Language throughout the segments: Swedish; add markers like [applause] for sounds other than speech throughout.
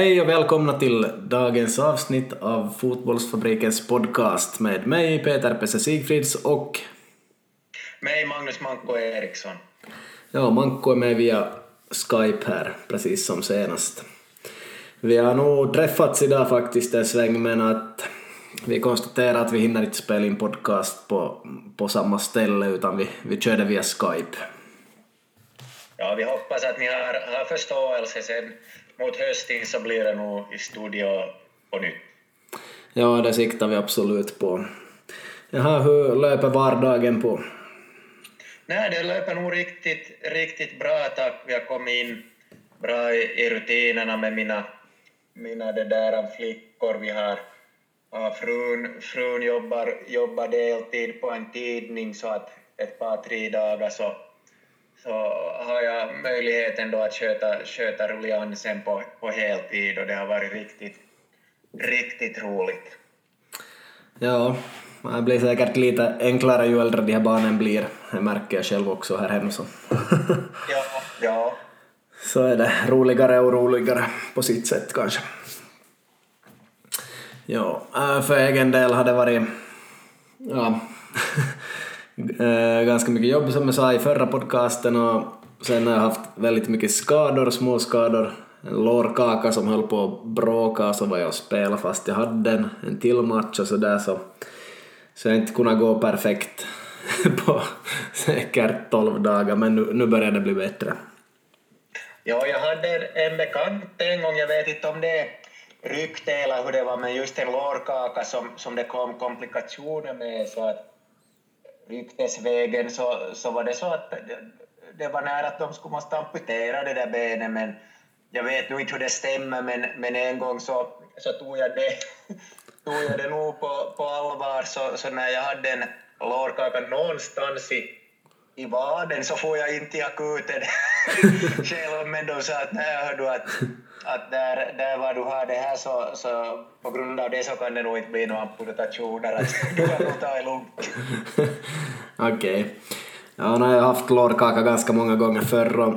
Hej och välkomna till dagens avsnitt av Fotbollsfabrikens podcast med mig Peter Pesse Sigfrids och mig Magnus Manko Eriksson. Ja, Manko är med via Skype här, precis som senast. Vi har nog träffats idag faktiskt en sväng men att vi konstaterar att vi hinner inte spela in podcast på, på samma ställe utan vi, vi körde via Skype. Ja, vi hoppas att ni har, har förståelse sen mot hösten så blir det nog i studio på nytt. Ja, det siktar vi absolut på. Jaha, hur löper vardagen på? Nej, det löper nog riktigt, riktigt bra tack. Vi har kommit in bra i, i rutinerna med mina, mina det där flickor. Vi har ja, frun, frun jobbar, jobbar deltid på en tidning så att ett par, tre dagar så så har jag möjligheten då att sköta, sköta rulliansen på, på heltid och det har varit riktigt, riktigt roligt. Ja, det blir säkert lite enklare ju äldre de här barnen blir. Det märker jag själv också här hemma. Så. ja, ja. Så är det roligare och roligare på sitt sätt kanske. Ja, äh, för egen del har det varit ja, Eh, ganska mycket jobb som jag sa i förra podcasten och sen har jag haft väldigt mycket skador, små skador. En lårkaka som höll på att bråka så var jag och spelade fast jag hade en, en till match och sådär så, så jag inte kunnat gå perfekt [laughs] på säkert 12 dagar men nu, nu börjar det bli bättre. Ja, jag hade en bekant en gång, jag vet inte om det är rykte eller hur det var, men just en lårkaka som, som det kom komplikationer med så att ryktesvägen så, så var det så att det var nära att de skulle måste amputera det där benet men jag vet nu inte hur det stämmer men, men en gång så, så tog jag det, [laughs] tog jag det nog på, på allvar. Så, så när jag hade en lårkaka någonstans i, i vaden så får jag inte till akuten [laughs] själv men de sa att nej hör du att, att där, där var du har det här så, så på grund av det så kan det nog inte bli några amputationer att du kan nog ta det lugnt. [laughs] Okej. Okay. Ja, nu har jag haft lårkaka ganska många gånger förr och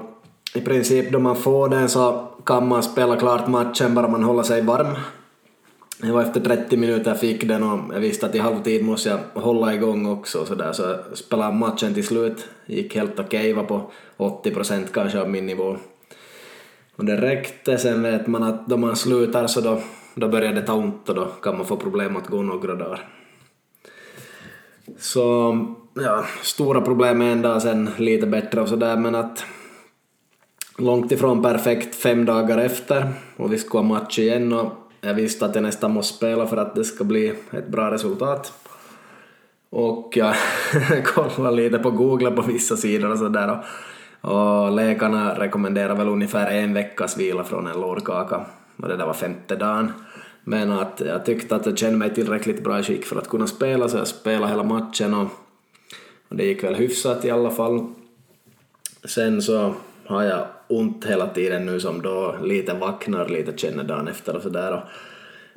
i princip då man får den så kan man spela klart matchen bara man håller sig varm. Det var efter 30 minuter jag fick den och jag visste att i halvtid måste jag hålla igång också så där så jag spelade matchen till slut. Gick helt okej, okay, var på 80 procent kanske av min nivå. Och det räckte, sen vet man att då man slutar så då, då börjar det ta ont och då kan man få problem att gå några dagar. Så ja, stora problem en dag sen lite bättre och sådär men att långt ifrån perfekt fem dagar efter och vi skulle ha match igen och jag visste att jag nästan måste spela för att det ska bli ett bra resultat. Och jag [laughs] kollade lite på Google på vissa sidor och sådär och, läkarna rekommenderar väl ungefär en veckas vila från en lårkaka och det där var femte dagen. Men att jag tyckte att jag kände mig tillräckligt bra i skick för att kunna spela så jag spelade hela matchen och, och det gick väl hyfsat i alla fall. Sen så har jag ont hela tiden nu som då lite vaknar, lite känner dagen efter och sådär.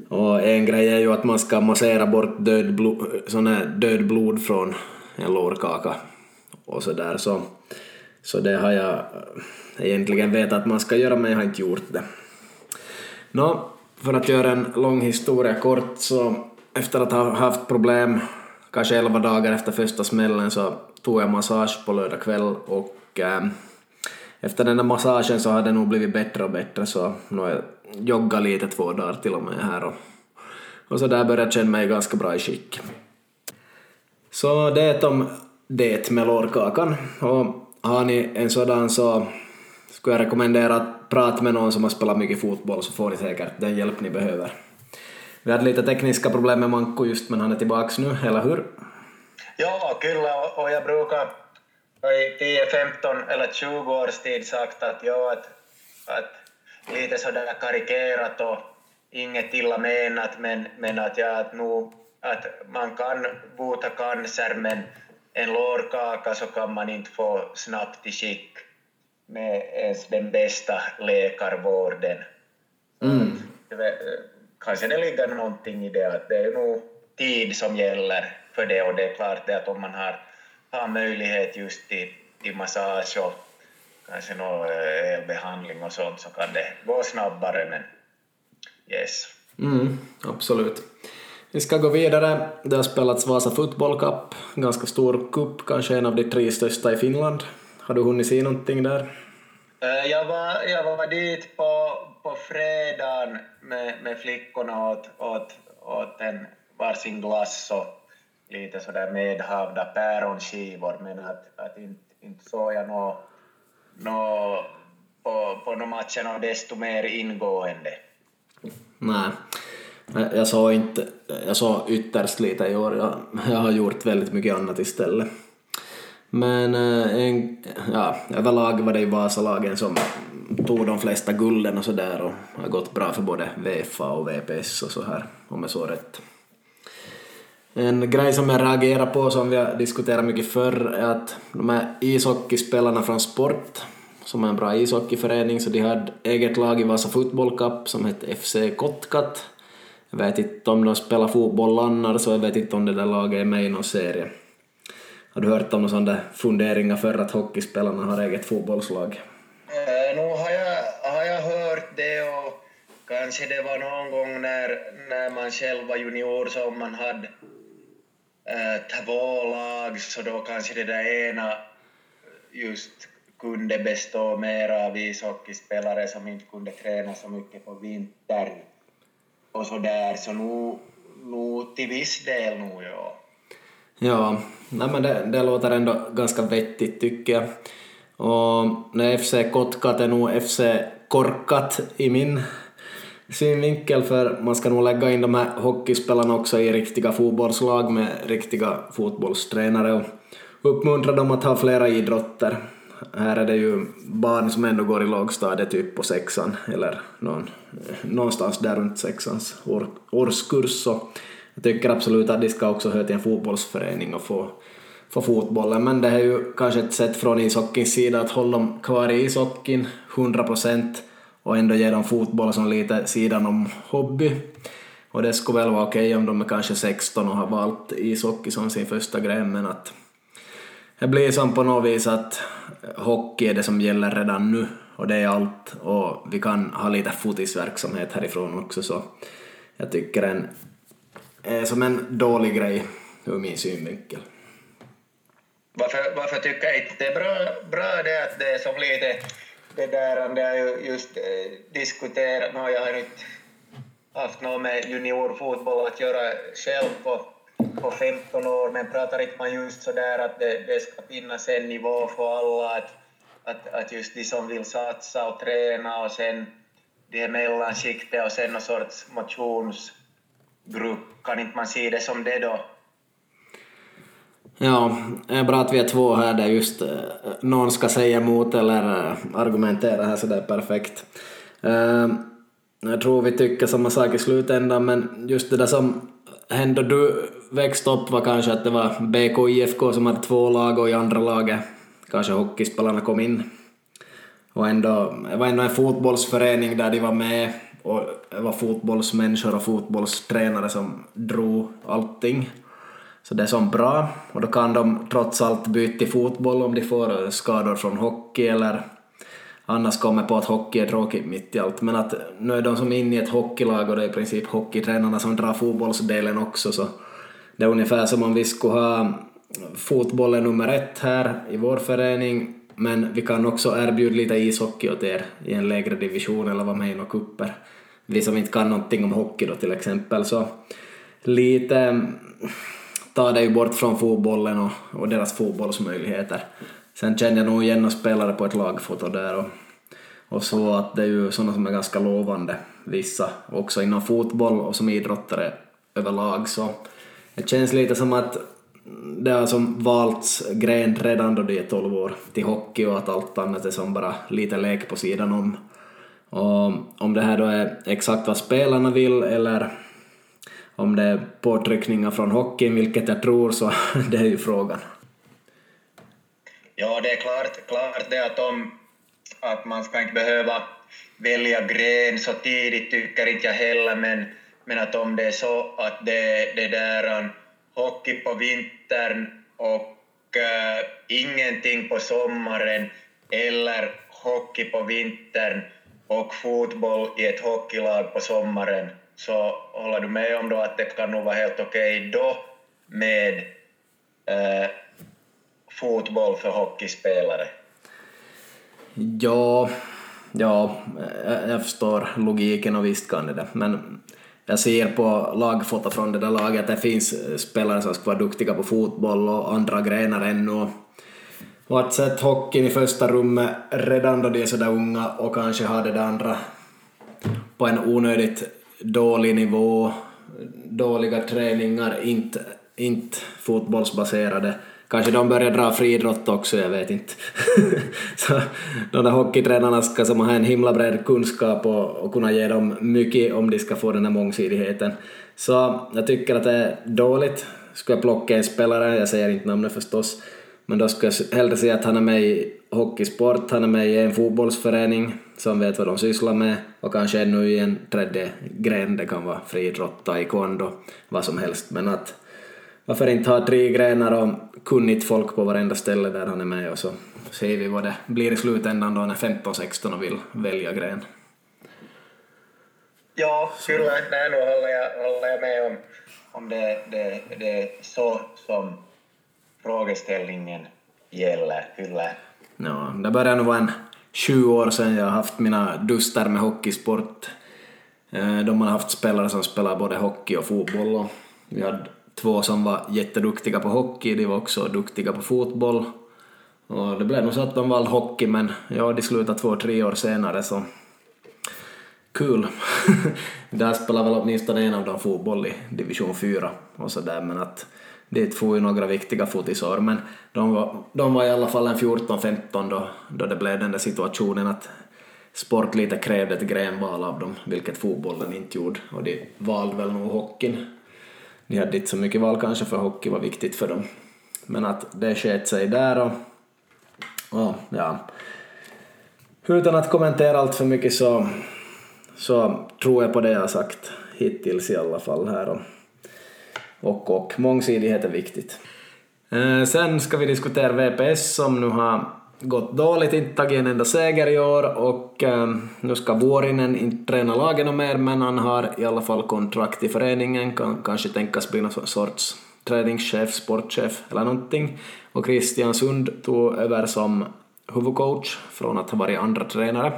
Och, och en grej är ju att man ska massera bort död, blod, sån här död blod från en lårkaka och sådär så, så så det har jag eh, egentligen vetat att man ska göra men jag har inte gjort det. Nå, för att göra en lång historia kort så efter att ha haft problem kanske elva dagar efter första smällen så tog jag massage på lördag kväll och äh, efter den där massagen så har det nog blivit bättre och bättre så nu har jag joggat lite två dagar till och med här och, och så där börjar jag känna mig ganska bra i skick. Så det om det med lårkakan och har ni en sådan så skulle jag rekommendera att prata med någon som har spelat mycket fotboll så får ni säkert den hjälp ni behöver. Vi hade lite tekniska problem med Manko just men han är tillbaks nu, eller hur? Ja, kyllä och jag brukar i 10, 15 eller 20 års tid sagt att, ja, att, att lite sådär karikerat och inget illa menat, men, men att, ja, att, nu, att man kan bota cancer, men en lårkaka så kan man inte få snabbt i skick med ens den bästa läkarvården. Mm. Kanske det ligger någonting i det, att det är nog tid som gäller för det och det är klart det att om man har har möjlighet just till, till massage och kanske någon elbehandling och sånt så kan det gå snabbare men Yes. Mm, absolut. Vi ska gå vidare. Det har spelats Vasa Football Cup, ganska stor cup, kanske en av de tre största i Finland. Har du hunnit se någonting där? Eh, jag var, jag var dit på, på fredagen med, med flickorna och åt, åt, åt en varsin glass och lite sådär medhavda päronskivor, men att, att inte, inte såg jag något nå, på, på några matcherna desto mer ingående. Nej, jag såg inte, jag sa ytterst lite i år. Jag, [laughs] jag har gjort väldigt mycket annat istället. Men eh, en, ja, överlag var det ju Vasalagen som tog de flesta gulden och sådär och har gått bra för både VFA och VPS och så här, om jag såg rätt. En grej som jag reagerar på som vi har diskuterat mycket förr är att de här ishockeyspelarna från Sport, som är en bra ishockeyförening, så de hade eget lag i Vasa Football Cup som hette FC Kotkat. Jag vet inte om de spelar fotboll annars så jag vet inte om det där laget är med i någon serie. Har du hört om några sådana funderingar för att hockeyspelarna har eget fotbollslag? Eh, äh, nog har jag, har jag hört det och kanske det var någon gång när, när man själv var junior som man hade äh, två lag så då kanske det där ena just kunde bestå mer av ishockeyspelare som inte kunde träna så mycket på vintern och så där, så nog, nu till viss del nog ja. Ja, nej men det, det låter ändå ganska vettigt tycker jag. Och när FC Kotkat är nog FC Korkat i min synvinkel för man ska nog lägga in de här hockeyspelarna också i riktiga fotbollslag med riktiga fotbollstränare och uppmuntra dem att ha flera idrotter. Här är det ju barn som ändå går i lågstadiet typ på sexan eller någon, någonstans där runt sexans år, årskurs så jag tycker absolut att de ska också höra till en fotbollsförening och få, få fotbollen men det är ju kanske ett sätt från ishockeyns sida att hålla dem kvar i ishockeyn 100 procent och ändå ge dem fotboll som lite sidan om hobby. Och det skulle väl vara okej om de är kanske 16 och har valt ishockey som sin första grej, men att det blir som på något vis att hockey är det som gäller redan nu och det är allt och vi kan ha lite fotisverksamhet härifrån också så jag tycker den är som en dålig grej ur min synvinkel. Varför, varför tycker jag inte det är bra, bra det att det är som lite det där det har ju just eh, diskuterat, no, jag har inte haft något med juniorfotboll att göra själv på, på 15 år, men pratar inte man just så där att det, det ska finnas en nivå för alla, att, att, att just de som vill satsa och träna och sen det mellanskiktet och sen någon sorts motionsgrupp, kan inte man se det som det då? Ja, det är bra att vi är två här där just eh, någon ska säga emot eller eh, argumentera här så det är perfekt. Eh, jag tror vi tycker samma sak i slutändan men just det där som händer, du växt upp var kanske att det var BK IFK som hade två lag och i andra laget kanske hockeyspelarna kom in. Och ändå, det var ändå en fotbollsförening där de var med och det var fotbollsmänniskor och fotbollstränare som drog allting. Så det är som bra och då kan de trots allt byta till fotboll om de får skador från hockey eller annars kommer på att hockey är tråkigt mitt i allt. Men att nu är de som inne i ett hockeylag och det är i princip hockeytränarna som drar fotbollsdelen också så det är ungefär som om vi skulle ha fotbollen nummer ett här i vår förening men vi kan också erbjuda lite ishockey åt er i en lägre division eller vara med i några kupper. Vi som inte kan någonting om hockey då till exempel så lite mm, tar det ju bort från fotbollen och, och deras fotbollsmöjligheter. Sen känner jag nog igen några spelare på ett lagfoto där och, och så att det är ju sådana som är ganska lovande, vissa också inom fotboll och som idrottare överlag så det känns lite som att det har som valts gren redan då de är 12 år till hockey och att allt annat är som bara lite lek på sidan om. Och om det här då är exakt vad spelarna vill eller om det är påtryckningar från hockeyn, vilket jag tror, så [laughs] det är ju frågan. Ja, det är klart, klart det att, om, att man ska inte behöva välja gren så tidigt, tycker inte jag heller, men, men att om det är så att det, det där um, hockey på vintern och äh, ingenting på sommaren eller hockey på vintern och fotboll i ett hockeylag på sommaren så håller du med om då att det kan nog vara helt okej okay då med äh, fotboll för hockeyspelare? Ja, ja, jag förstår logiken och visst kan det det, men jag ser på lagfoto från det där laget att det finns spelare som ska vara duktiga på fotboll och andra grenar ännu. Och att sätta hockeyn i första rummet redan då de är sådär unga och kanske har det där andra på en onödigt dålig nivå, dåliga träningar, inte, inte fotbollsbaserade. Kanske de börjar dra friidrott också, jag vet inte. [laughs] så de där hockeytränarna ska som ha en himla bred kunskap och, och kunna ge dem mycket om de ska få den här mångsidigheten. Så jag tycker att det är dåligt. Skulle jag plocka en spelare, jag säger inte namnet förstås, men då skulle jag hellre säga att han är med i hockeysport, han är med i en fotbollsförening som vet vad de sysslar med och kanske ännu i en tredje gren, det kan vara friidrott, taekwondo, vad som helst. Men att varför inte ha tre grenar och kunnigt folk på varenda ställe där han är med och så ser vi vad det blir i slutändan då han är 15-16 och vill välja gren. Ja, kyllä, näin håller jag, håller jag med om, om det, det, det så som frågeställningen gäller, kyllä. Ja, det börjar nog vara en 20 år sedan jag har haft mina dustar med hockeysport. Eh, de har haft spelare som spelar både hockey och fotboll och vi hade två som var jätteduktiga på hockey, de var också duktiga på fotboll. Och det blev nog så att de valde hockey, men ja, de slutade två, tre år senare så kul. [laughs] Där spelar väl åtminstone en av dem fotboll i division 4 och sådär, men att dit får ju några viktiga fotisår, men de var, de var i alla fall en 14-15 då, då det blev den där situationen att sport lite krävde ett grenval av dem, vilket fotbollen inte gjorde, och de valde väl nog hockeyn de hade inte så mycket val kanske för hockey var viktigt för dem. Men att det sket sig där och, och ja. Utan att kommentera allt för mycket så, så tror jag på det jag har sagt hittills i alla fall här. Och, och, och mångsidighet är viktigt. Eh, sen ska vi diskutera VPS som nu har gått dåligt, inte tagit en enda seger i år och eh, nu ska Vuorinen inte träna lagen mer men han har i alla fall kontrakt i föreningen, kan kanske tänkas bli någon sorts träningschef, sportchef eller någonting och Christian Sund tog över som huvudcoach från att ha varit andra tränare.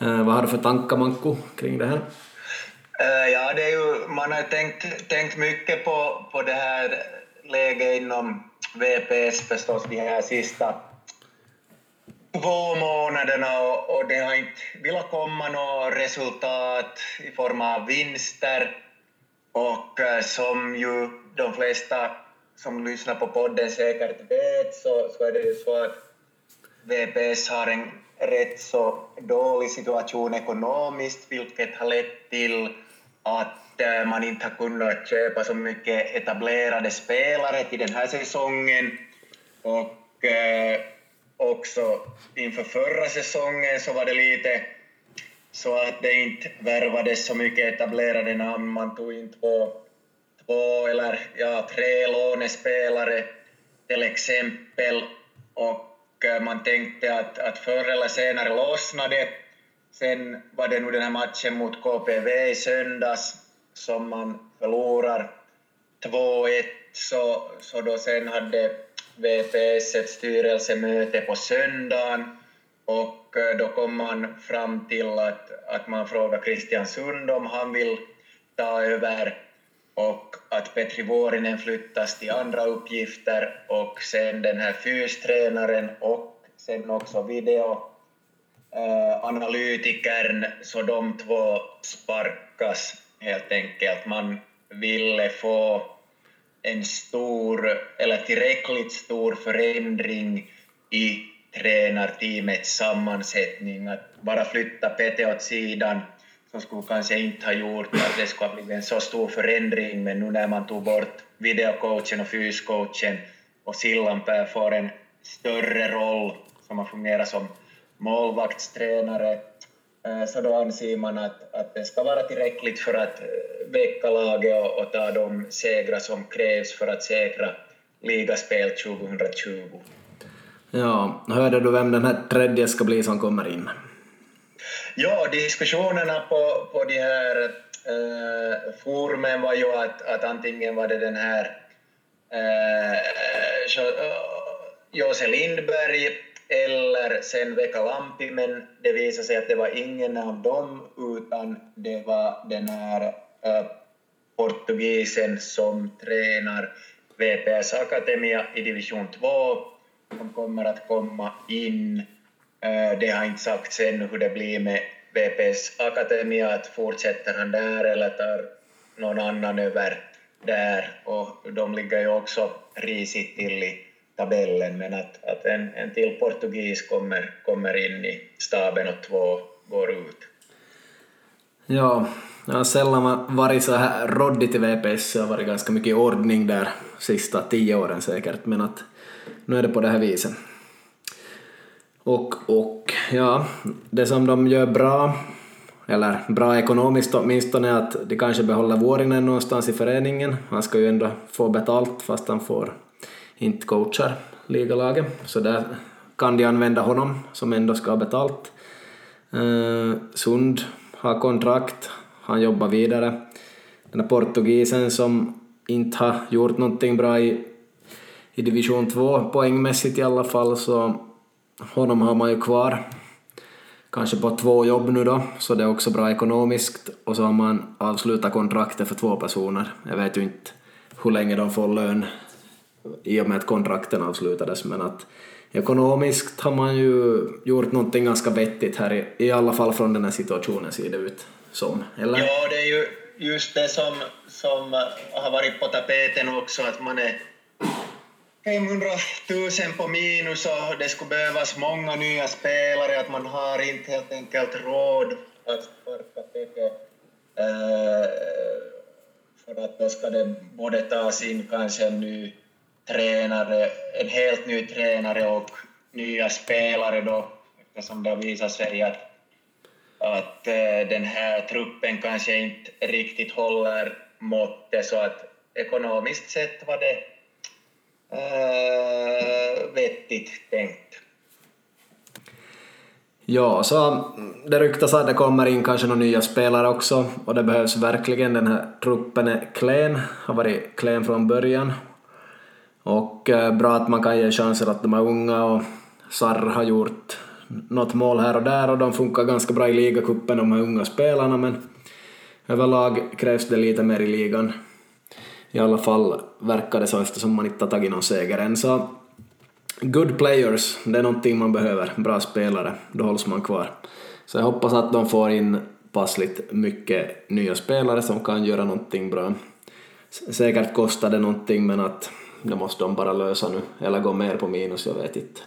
Eh, vad har du för tankar Manko kring det här? Uh, ja, det är ju, man har tänkt, tänkt mycket på, på det här läget inom VPS förstås de här sista två månaderna och, och det har inte velat komma något resultat i form av vinster. Och som ju de flesta som lyssnar på podden säkert vet så, så är det ju så att VPS har en rätt så dålig situation ekonomiskt, vilket har lett till att eh, man inte har kunnat köpa så mycket etablerade spelare till den här säsongen. Och eh, också inför förra säsongen så var det lite så att det inte värvades så mycket etablerade namn. Man tog in två, två eller ja, tre lånespelare till exempel och eh, man tänkte att, att förr eller senare lossnade. Sen var det nu den här matchen mot KPV i söndags som man förlorar 2-1 så, så då sen hade VPS-styrelsemöte på söndagen och eh, då kom man fram till att, att man frågar Christian Sund om han vill ta över och att Petri Vuorinen flyttas till andra uppgifter och sen den här fystränaren och sen också videoanalytikern, eh, så de två sparkas helt enkelt. Man ville få en stor, eller tillräckligt stor förändring i tränarteamets sammansättning. Att bara flytta Pete åt sidan så skulle kanske inte ha gjort att det skulle ha blivit en så stor förändring, men nu när man tog bort videocoachen och fyscoachen och Sillanpää får en större roll som har fungerat som målvaktstränare eh, så då anser man att, att det ska vara tillräckligt för att eh, väcka laget och, och ta de segrar som krävs för att säkra ligaspel 2020. Ja, hörde du vem den här tredje ska bli som kommer in? ja, diskussionerna på, på de här uh, forumen var ju att, att antingen var det den här uh, Jose Lindberg eller sen Veka Lampi, men det visade sig att det var ingen av dem, utan det var den här portugisen som tränar VPS Akademia i division 2 som kommer att komma in. Det har inte sagts ännu hur det blir med VPS Akademia, att fortsätter han där eller tar någon annan över där och de ligger ju också risigt till i tabellen, men att, att en, en till portugis kommer, kommer in i staben och två går ut. Ja, jag har sällan varit så här råddig till VPS, det har varit ganska mycket ordning där sista tio åren säkert, men att nu är det på det här viset. Och, och ja, det som de gör bra, eller bra ekonomiskt åtminstone, är att de kanske behåller Vuorinen någonstans i föreningen. Han ska ju ändå få betalt fast han får inte coachar ligalaget, så där kan de använda honom som ändå ska ha betalt. Eh, Sund har kontrakt, han jobbar vidare. Den här portugisen som inte har gjort någonting bra i, i division 2 poängmässigt i alla fall, så honom har man ju kvar. Kanske på två jobb nu då, så det är också bra ekonomiskt. Och så har man avslutat kontraktet för två personer. Jag vet ju inte hur länge de får lön i och med att kontrakten avslutades, men att ekonomiskt har man ju gjort någonting ganska vettigt här, i, i alla fall från den här situationen ser det ut som, eller? Ja, det är ju just det som, som har varit på tapeten också, att man är 500 000 på minus och det skulle behövas många nya spelare, att man har inte helt enkelt råd att sparka Pepe. Eh, för att då ska det både tas in kanske en ny tränare, en helt ny tränare och nya spelare då, eftersom det har visat sig att, att eh, den här truppen kanske inte riktigt håller måttet, så att ekonomiskt sett var det äh, vettigt tänkt. Ja, så det ryktas att det kommer in kanske några nya spelare också och det behövs verkligen. Den här truppen är klen, har varit klen från början och eh, bra att man kan ge chanser att de är unga och Sarr har gjort något mål här och där och de funkar ganska bra i ligacupen de här unga spelarna men överlag krävs det lite mer i ligan. I alla fall verkar det så eftersom man inte har tagit någon seger än så good players, det är någonting man behöver, bra spelare, då hålls man kvar. Så jag hoppas att de får in passligt mycket nya spelare som kan göra någonting bra. Säkert kostar det någonting men att det måste de bara lösa nu, eller gå mer på minus, jag vet inte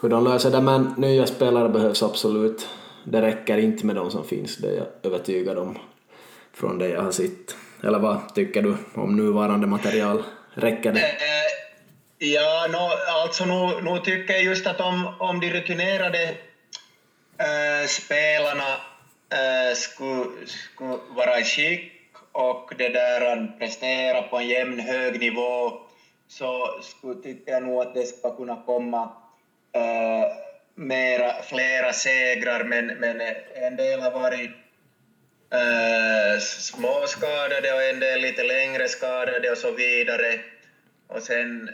hur de löser det, men nya spelare behövs absolut. Det räcker inte med de som finns, det är jag övertygad om från det jag har sett. Eller vad tycker du om nuvarande material? Räcker det? Eh, eh, ja, no, alltså nu, nu tycker jag just att om, om de rutinerade äh, spelarna äh, skulle, skulle vara i skick och det där prestera på en jämn hög nivå så skulle, tycker jag nog att det ska kunna komma Eh, mera, flera segrar, men, men en del har varit äh, småskadade och en del lite längre skadade och så vidare. Och sen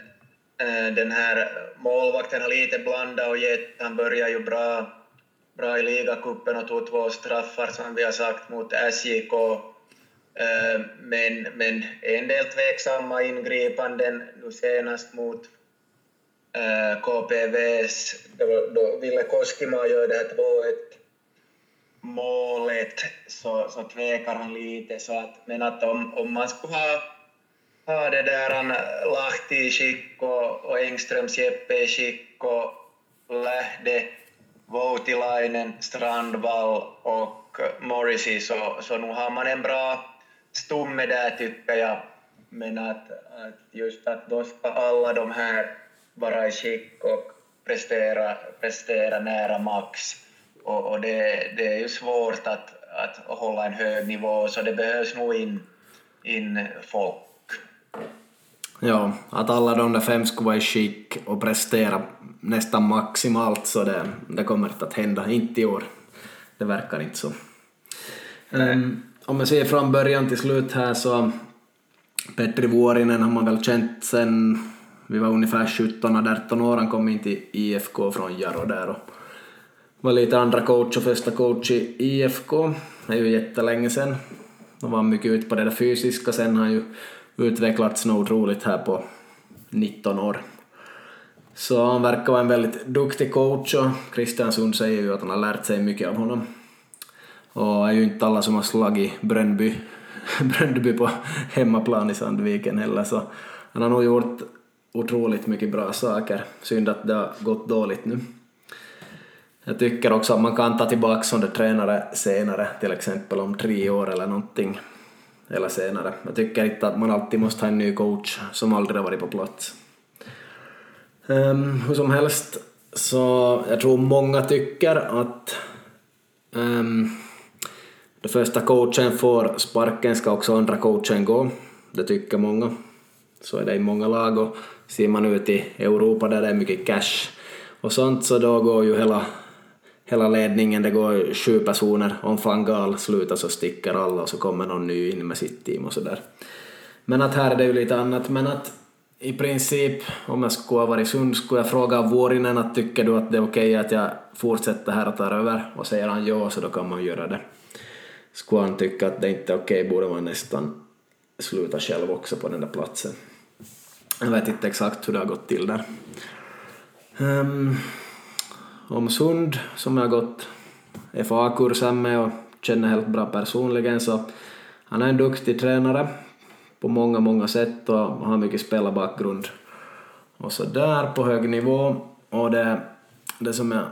äh, den här målvakten har lite blandat och gett, han börjar ju bra, bra i ligacupen och tog två straffar som vi har sagt mot SJK Eh, men, men en del tveksamma ingripanden, nu senast mot Äh, eh, KPVs, då, då Ville Koskima gör det här 2-1 målet så, så tvekar han lite. Så att, men att om, om man skulle ha, ha det där Lahti i skick och, och Engströms Jeppe i skick och Lähde, Voutilainen, Strandvall och Morrissey så, så nu har man en bra stomme där tycker jag. Men att, att äh, just att då ska alla de här vara i skick och prestera, prestera nära max. Och, och det, det är ju svårt att, att hålla en hög nivå, så det behövs nog in, in folk. Ja, att alla de där fem ska vara i skick och prestera nästan maximalt så det, det kommer inte att hända, inte i år. det verkar inte så. Um, om jag ser från början till slut här så Petri Vuorinen har man väl känt sen vi var ungefär 17-18 år, han kom in till IFK från Jaro där och var lite andra coach och första coach i IFK. Det är ju jättelänge sen. Då var han mycket ute på det där fysiska, sen har han ju utvecklats något otroligt här på 19 år. Så han verkar vara en väldigt duktig coach och Kristiansund säger ju att han har lärt sig mycket av honom. Och är ju inte alla som har slagit Brönnby, [laughs] Brönnby på hemmaplan i Sandviken heller så han har nog gjort otroligt mycket bra saker. Synd att det har gått dåligt nu. Jag tycker också att man kan ta tillbaka som tränare senare, till exempel om tre år eller någonting. Eller senare. Jag tycker inte att man alltid måste ha en ny coach som aldrig har varit på plats. Um, hur som helst, så jag tror många tycker att ehm, um, det första coachen får sparken ska också andra coachen gå. Det tycker många. Så är det i många lag och ser man ut i Europa där det är mycket cash och sånt så då går ju hela, hela ledningen, det går sju personer, om Fangal slutar så sticker alla och så kommer någon ny in med sitt team och sådär. Men att här är det ju lite annat, men att i princip, om jag skulle ha varit sund, skulle jag fråga Vuorinen att tycker du att det är okej okay att jag fortsätter här och tar över? Och säger han ja, så då kan man göra det. Skulle han tycka att det inte är okej okay, borde man nästan sluta själv också på den där platsen. Jag vet inte exakt hur det har gått till där. Um, om Sund, som jag har gått FA-kursen med och känner helt bra personligen, så han är en duktig tränare på många, många sätt och har mycket spelarbakgrund och så där på hög nivå. Och det, det som jag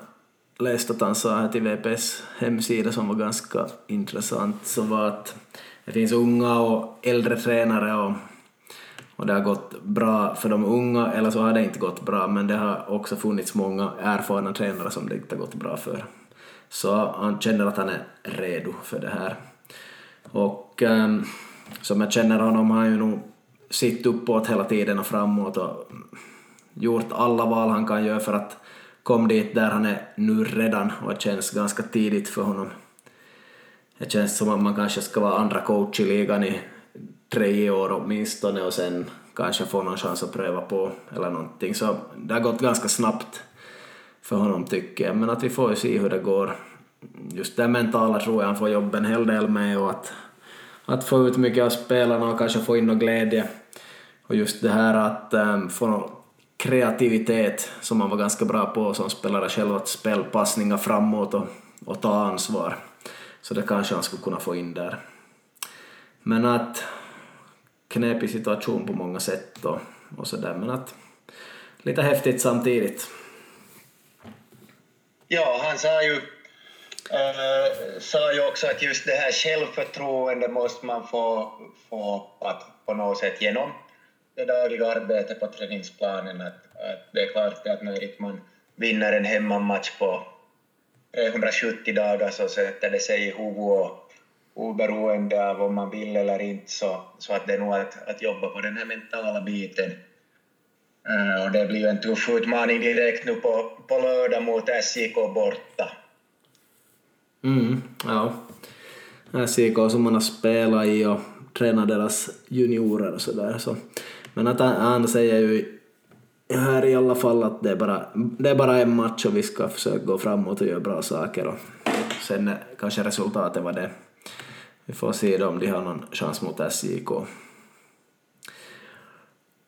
läste att han sa här till VPS hemsida som var ganska intressant så var att det finns unga och äldre tränare och och det har gått bra för de unga, eller så har det inte gått bra, men det har också funnits många erfarna tränare som det inte har gått bra för. Så han känner att han är redo för det här. Och um, som jag känner honom har han ju nog sitt uppåt hela tiden och framåt och gjort alla val han kan göra för att komma dit där han är nu redan och det känns ganska tidigt för honom. Det känns som att man kanske ska vara andra coach i ligan i tre år åtminstone och sen kanske få någon chans att pröva på eller någonting. Så det har gått ganska snabbt för honom tycker jag, men att vi får ju se hur det går. Just det mentala tror jag han får jobba en hel del med och att, att få ut mycket av spelarna och kanske få in någon glädje. Och just det här att äm, få någon kreativitet som man var ganska bra på som spelare själv, att spelpassningar framåt och, och ta ansvar. Så det kanske han skulle kunna få in där. Men att knepig situation på många sätt och, och sådär, men att lite häftigt samtidigt. Ja, han sa ju, äh, sa ju också att just det här självförtroende måste man få, få att på något sätt genom det dagliga arbetet på träningsplanen. Att, att det är klart att när man vinner en hemmamatch på 370 dagar så sätter det sig i huvudet och oberoende av om man vill eller inte så, så att det är nog att, att jobba på den här mentala biten. Uh, och det blir ju en tuff utmaning direkt nu på, på lördag mot SJK borta. Mm, ja. SJK som man har spelat i och tränat deras juniorer och sådär. Så. Men att han säger ju här i alla fall att det är, bara, det är bara en match och vi ska försöka gå framåt och göra bra saker och sen kanske resultatet var det. Vi får se då om de har någon chans mot SJK.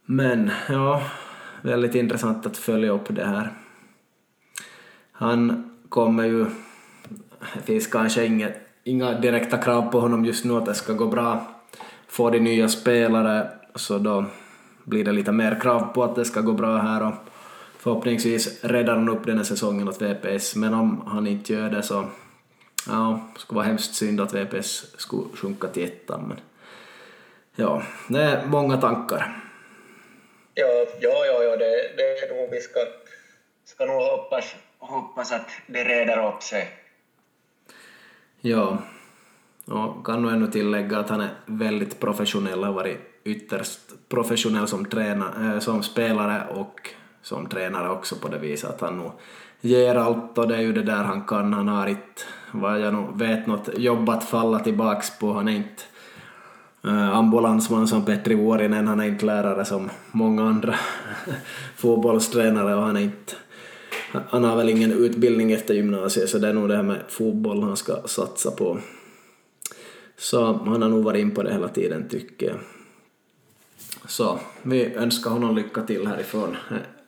Men ja, väldigt intressant att följa upp det här. Han kommer ju... Det finns kanske inget, inga direkta krav på honom just nu att det ska gå bra. Får de nya spelare så då blir det lite mer krav på att det ska gå bra här och förhoppningsvis räddar han upp den här säsongen åt VPS men om han inte gör det så Ja, det skulle vara hemskt synd att VPS skulle sjunka till ettan, men ja, det är många tankar. Ja, ja, ja, ja det, det är nog vi ska, ska nog hoppas, hoppas att det reder upp sig. Ja, och kan nog ännu tillägga att han är väldigt professionell, har varit ytterst professionell som, tränare, äh, som spelare och som tränare också på det viset att han nog ger allt och det är ju det där han kan. Han har inte, vad jag nu vet, något jobb att falla tillbaks på. Han är inte eh, ambulansman som Petri Vuorinen, han är inte lärare som många andra [laughs] fotbollstränare och han är inte han har väl ingen utbildning efter gymnasiet så det är nog det här med fotboll han ska satsa på. Så han har nog varit in på det hela tiden tycker jag. Så vi önskar honom lycka till härifrån.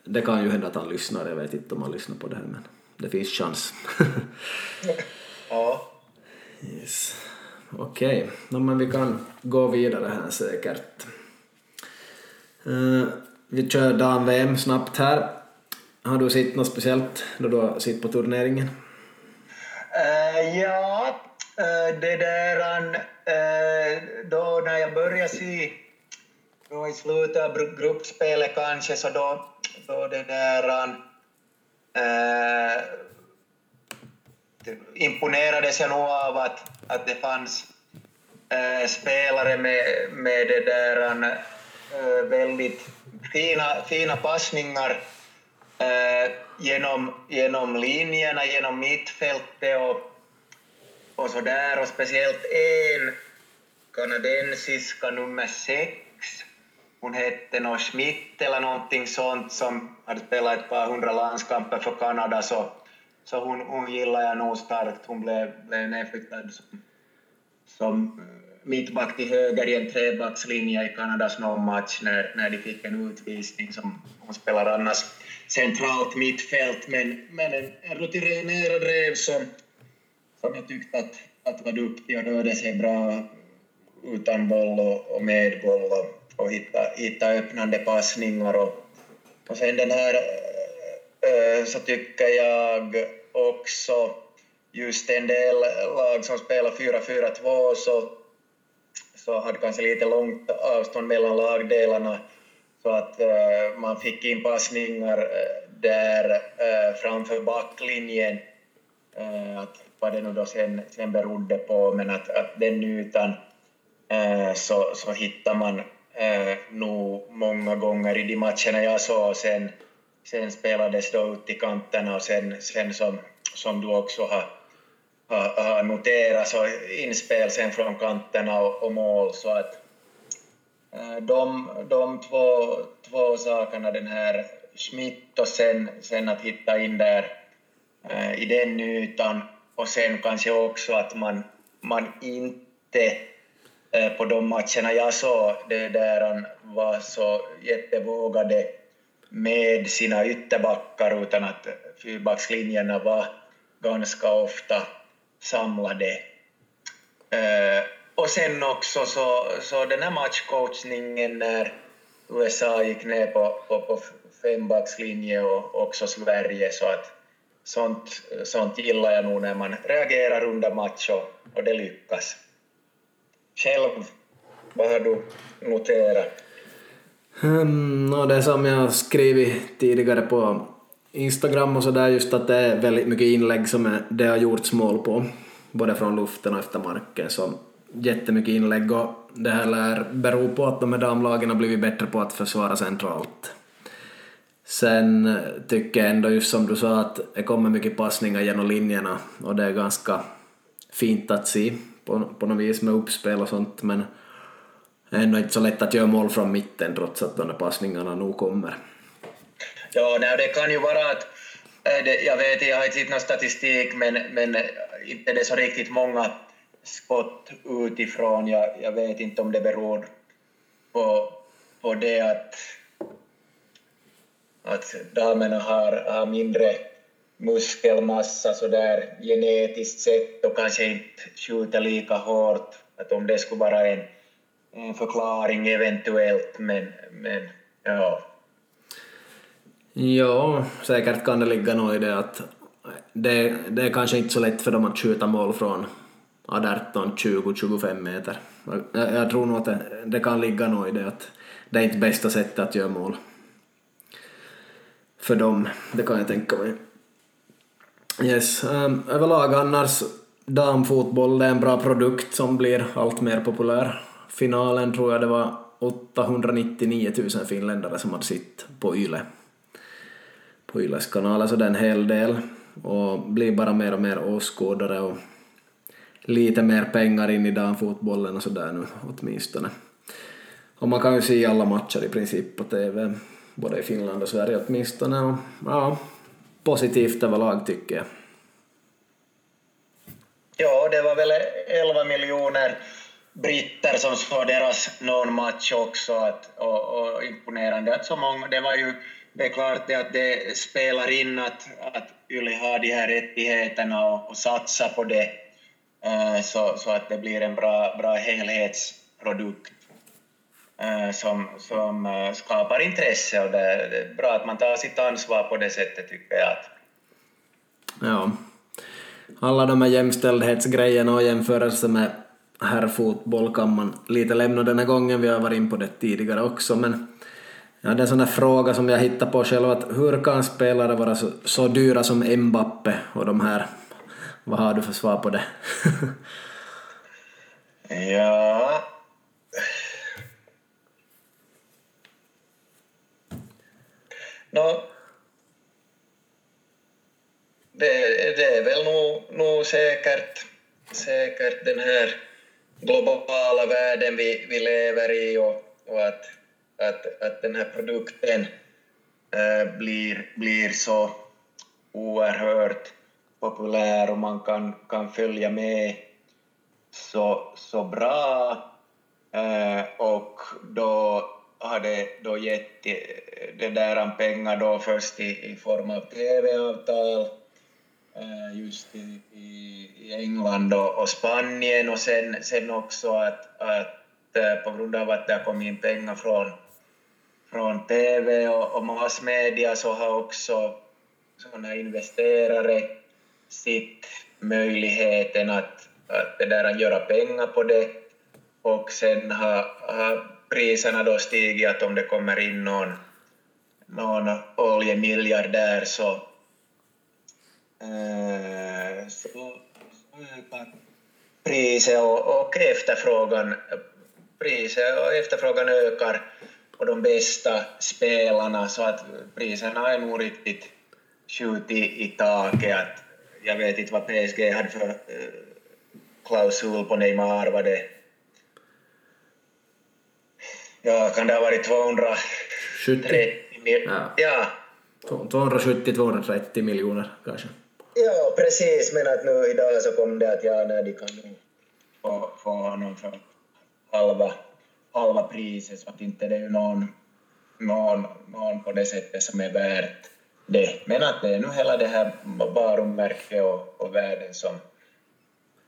Det kan ju hända att han lyssnar, jag vet inte om han lyssnar på det här men det finns chans. [laughs] ja. Yes. Okej, okay. no, men vi kan gå vidare här säkert. Uh, vi kör dam-VM snabbt här. Har du sett något speciellt då du har sett på turneringen? Uh, ja, uh, det där då när jag började se då i slutet av gruppspelet kanske så då, då det där Äh, imponerades jag nog av att, att det fanns eh, spelare med, med det där eh, väldigt fina, fina passningar äh, genom, genom linjerna, genom mittfältet och, och så där och speciellt en kanadensiska nummer sex, hon hette någon Schmidt eller någonting sånt som hade spelat ett par hundra landskamper för Kanada så, så hon, hon gillar jag nog starkt. Hon blev, blev nedflyttad som, som eh, mittback till höger i en trebackslinje i Kanadas match när, när de fick en utvisning som hon spelar annars centralt mittfält, men, men en, en rutinerad rev som, som jag tyckte att, att var duktig och rörde sig bra utan boll och, och med boll och, och hitta, hitta öppnande passningar. Och, och sen den här eh, eh, så tycker jag också just en del lag som spelar 4-4-2 så, så hade kanske lite långt avstånd mellan lagdelarna så att uh, man fick in passningar där uh, framför backlinjen. att vad det nu då sen, sen berodde på, men att, att den ytan så, så hittar man Eh, nog många gånger i de matcherna jag såg. Sen, sen spelades då ut i kanterna och sen, sen som, som du också har, har, har noterat så inspel sen från kanterna och, och mål. Så att, Eh, de, de två, två sakerna, den här Schmidt och sen, sen att hitta in där eh, i den ytan och sen kanske också att man, man inte Eh, på de matcherna jag såg, det där han var så jättevågade med sina ytterbackar utan att fyrbackslinjerna var ganska ofta samlade. Eh, och sen också så, så den här matchcoachningen när USA gick ner på, på, på fembackslinje och också Sverige så att sånt, sånt gillar jag nog när man reagerar under match och, och det lyckas. Själv, vad har du noterat? Um, no, det som jag skrivit tidigare på Instagram och så där just att det är väldigt mycket inlägg som det har gjorts mål på, både från luften och efter marken. Så jättemycket inlägg och det här lär bero på att de här damlagen har blivit bättre på att försvara centralt. Sen eh, tycker jag ändå just som du sa att det kommer mycket passningar genom linjerna och det är ganska fint att se på, på något vis med uppspel och sånt men det är ändå inte så lätt att göra mål från mitten trots att de där passningarna nog kommer. Ja, nej, det kan ju vara att eh, jag vet, jag har inte sett någon statistik men, men inte det är så riktigt många skott utifrån. Jag, jag vet inte om det beror på, på det att, att damerna har, har mindre muskelmassa sådär genetiskt sett och kanske inte skjuter lika hårt. Att om det skulle vara en, en förklaring eventuellt, men, men ja. Ja, säkert kan det ligga något i det att det, det är kanske inte så lätt för dem att skjuta mål från 18, 20, 25 meter. Jag, jag tror nog att det, det, kan ligga något i det att det är inte bästa sättet att göra mål. För dem, det kan jag tänka mig. Yes, um, överlag annars damfotboll det är en bra produkt som blir allt mer populär. Finalen tror jag det var 899 000 finländare som hade sitt på YLE. på Yles kanaler så alltså det är en hel del och blir bara mer och mer åskådare och lite mer pengar in i damfotbollen och sådär nu åtminstone. Och man kan ju se alla matcher i princip på TV, både i Finland och Sverige åtminstone. Och, ja, positivt överlag tycker. Jag. Ja, det var väl 11 miljoner britter som såg deras någon match också att, och, och imponerande. Att så många, det var ju det är klart det att det spelar in att, att Yle har de här rättigheterna och, och satsar på det. Eh, så, så att det blir en bra, bra helhetsprodukt som, som uh, skapar intresse och det, är bra att man tar sitt ansvar på det sättet tycker jag. Ja. Alla de här jämställdhetsgrejerna och jämförelse med herrfotboll kan man lite lämna den här gången, vi har varit in på det tidigare också, men Ja, det är en sån där fråga som jag hittar på själv, att hur kan spelare vara så, så dyra som Mbappe och de här? Vad har du för svar på det? [laughs] ja... No, det, det är väl nog, nog säkert, säkert den här globala världen vi, vi lever i och, och att att, att den här produkten äh, blir, blir så oerhört populär och man kan, kan följa med så, så bra äh, och då har det då gett eh, det där pengar då först i, i form av TV-avtal eh, just i, i, i England och, och, Spanien och sen, sen också att, att eh, på grund av att det har kommit in pengar från från TV och, och massmedia så har också sådana investerare sett möjligheten att, att, det där, att göra pengar på det. Och sen har, har priserna då stigit att om det kommer in någon, någon oljemiljardär så, äh, så ökar priset och, och efterfrågan, priset och efterfrågan ökar och de bästa spelarna så att priserna är nog riktigt skjutit i taket. Att jag vet inte vad PSG hade för äh, klausul på Neymar, var det Ja, kan det ha varit 230 miljoner? Ja. ja. 270-230 miljoner kanske. Ja, precis, men att nu idag så kom det att ja, nej, de kan få, få honom för halva halva priset så att inte det är någon, någon, någon på det sättet som är värt det. Men att det är nu hela det här varumärket och, och världen som,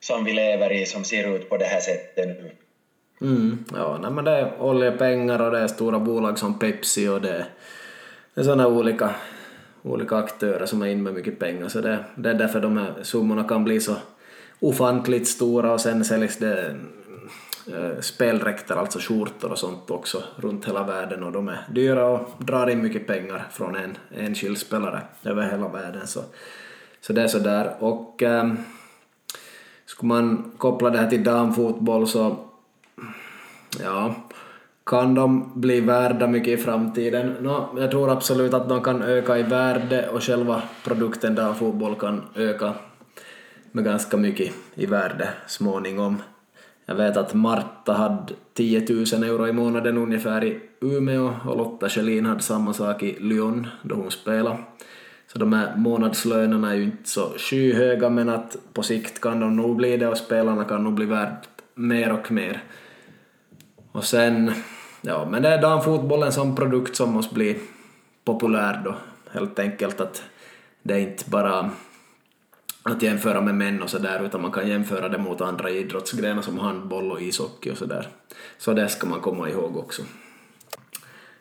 som vi lever i som ser ut på det här sättet nu. Mm, ja, nej, men det är oljepengar och det är stora bolag som Pepsi och det, det är sådana olika, olika aktörer som är in med mycket pengar så det, det är därför de här summorna kan bli så ofantligt stora och sen säljs det eh, äh, speldräkter, alltså skjortor och sånt också runt hela världen och de är dyra och drar in mycket pengar från en enskild spelare över hela världen. Så, så det är sådär. Och ähm, skulle man koppla det här till damfotboll så ja, kan de bli värda mycket i framtiden? No, jag tror absolut att de kan öka i värde och själva produkten damfotboll kan öka med ganska mycket i värde småningom. Jag vet att Marta hade 10 000 euro i månaden ungefär i Umeå och Lotta Schelin hade samma sak i Lyon då hon spelade. Så de här månadslönerna är ju inte så skyhöga men att på sikt kan de nog bli det och spelarna kan nog bli värda mer och mer. Och sen, ja men det är damfotbollen som produkt som måste bli populär då helt enkelt att det är inte bara att jämföra med män och sådär, utan man kan jämföra det mot andra idrottsgrenar som handboll och ishockey och sådär. Så det ska man komma ihåg också.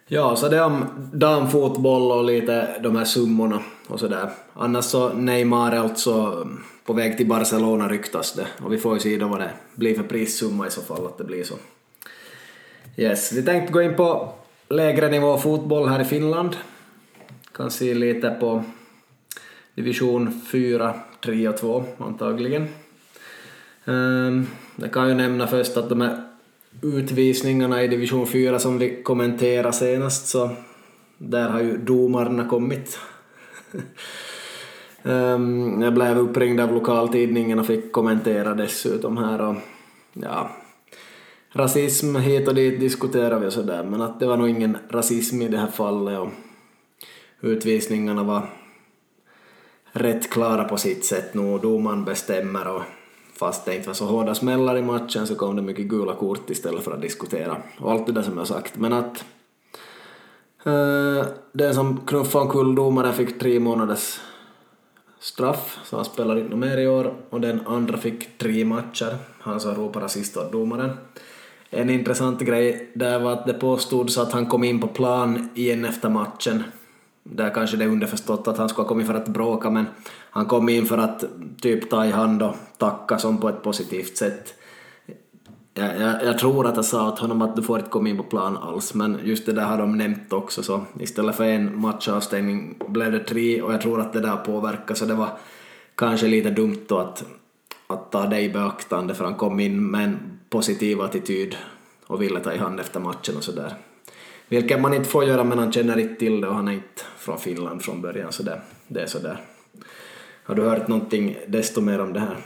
Ja, så det om damfotboll och lite de här summorna och sådär. Annars så Neymar är alltså på väg till Barcelona ryktas det och vi får ju se då vad det blir för prissumma i så fall att det blir så. Yes, vi tänkte gå in på lägre nivå fotboll här i Finland. Kan se lite på division 4 3 och 2 antagligen. Ehm, jag kan ju nämna först att de här utvisningarna i division 4 som vi kommenterade senast så där har ju domarna kommit [laughs] ehm, jag blev uppringd av lokaltidningen och fick kommentera dessutom här och ja, rasism hit och dit diskuterar vi och sådär men att det var nog ingen rasism i det här fallet och utvisningarna var rätt klara på sitt sätt nu. Domaren bestämmer och fast det inte var så hårda smällar i matchen så kom det mycket gula kort istället för att diskutera och allt det där som jag sagt. Men att eh, den som knuffade omkull domaren fick tre månaders straff, så han spelar inte mer i år, och den andra fick tre matcher, han som ropade rasist åt domaren. En intressant grej där var att det påstods att han kom in på plan igen efter matchen där kanske det är underförstått att han skulle ha kommit för att bråka men han kom in för att typ ta i hand och tacka som på ett positivt sätt. Jag, jag, jag, tror att jag sa åt honom att du får inte komma in på plan alls men just det där har de nämnt också så istället för en matchavstängning blev det tre och jag tror att det där påverkar så det var kanske lite dumt då att, att ta det i beaktande för han kom in med en positiv attityd och ville ta i hand efter matchen och sådär. Vilket man inte får göra men han känner inte till det och han är inte från Finland från början så det, det är sådär. Har du hört någonting desto mer om det här?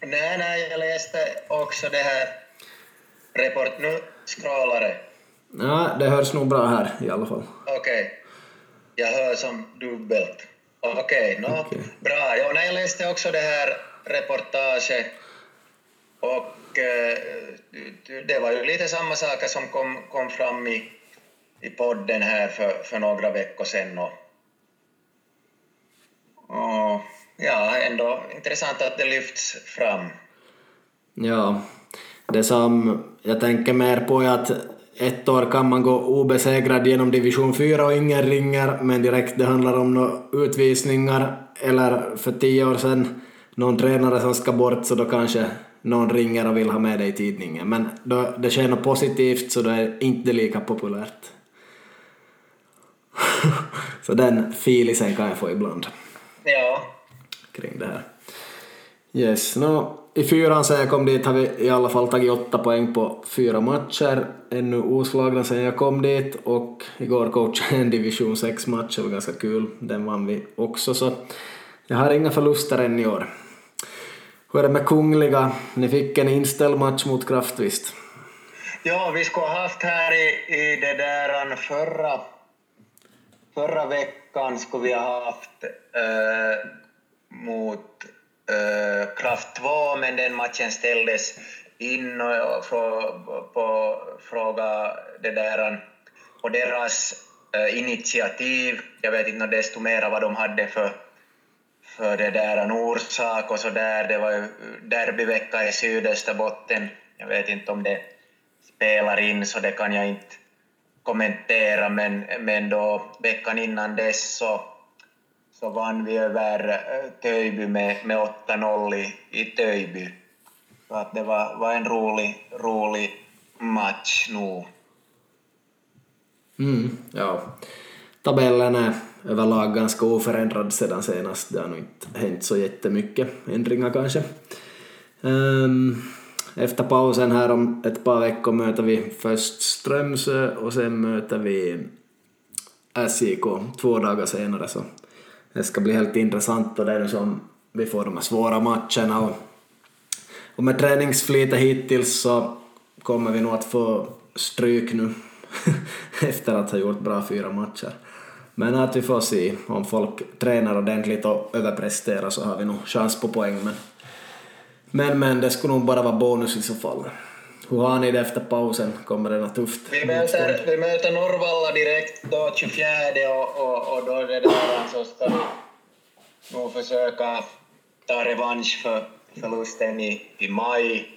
Nej, nej, jag läste också det här report... Nu scrollar det. Ja, det hörs nog bra här i alla fall. Okej. Okay. Jag hör som dubbelt. Okej, okay, no, okay. bra. Ja, jag läste också det här reportaget och Eh, det var ju lite samma saker som kom, kom fram i i podden här för, för några veckor sedan. Och, och ja, ändå intressant att det lyfts fram. Ja, det som jag tänker mer på är att ett år kan man gå obesegrad genom division 4 och ingen ringer, men direkt det handlar om några utvisningar eller för tio år sedan någon tränare som ska bort så då kanske någon ringer och vill ha med dig i tidningen. Men då det sker något positivt så då är det inte lika populärt. [laughs] så den filisen kan jag få ibland. Ja. Kring det här. Yes, no, i fyran sen jag kom dit har vi i alla fall tagit åtta poäng på fyra matcher, ännu oslagna sen jag kom dit och igår coachade en division 6 match, det var ganska kul, den vann vi också så jag har inga förluster än i år. Hur är det med Kungliga? Ni fick en inställd match mot Kraftvist. Ja, vi skulle ha haft här i, i det där förra förra veckan skulle vi ha haft äh, mot äh, Kraft 2, men den matchen ställdes in och frå, på fråga det där, och deras äh, initiativ. Jag vet inte desto mer vad de hade för, för det där en orsak och så där. Det var ju derbyvecka i Sydösterbotten. Jag vet inte om det spelar in, så det kan jag inte kommentera, men, men då veckan innan dess så, så vann vi över eh, Töjby med, med 8-0 i, i Töjby. Så att det var, var en rolig, rolig match nu. Mm, ja. Tabellen är överlag ganska oförändrad sedan senast. Det har nog inte hänt så jättemycket ändringar kanske. Um, efter pausen här om ett par veckor möter vi först Strömsö och sen möter vi SJK två dagar senare så det ska bli helt intressant och det är nu som vi får de här svåra matcherna och, och med träningsflitet hittills så kommer vi nog att få stryk nu [laughs] efter att ha gjort bra fyra matcher. Men att vi får se om folk tränar ordentligt och överpresterar så har vi nog chans på poäng men men, men det skulle nog bara vara bonus i så fall. Hur har ni det efter pausen? Kommer det något tufft? Vi möter, vi möter Norrvalla direkt då 24 och, och, och då är det där alltså så ska vi nog försöka ta revansch för förlusten i, i maj.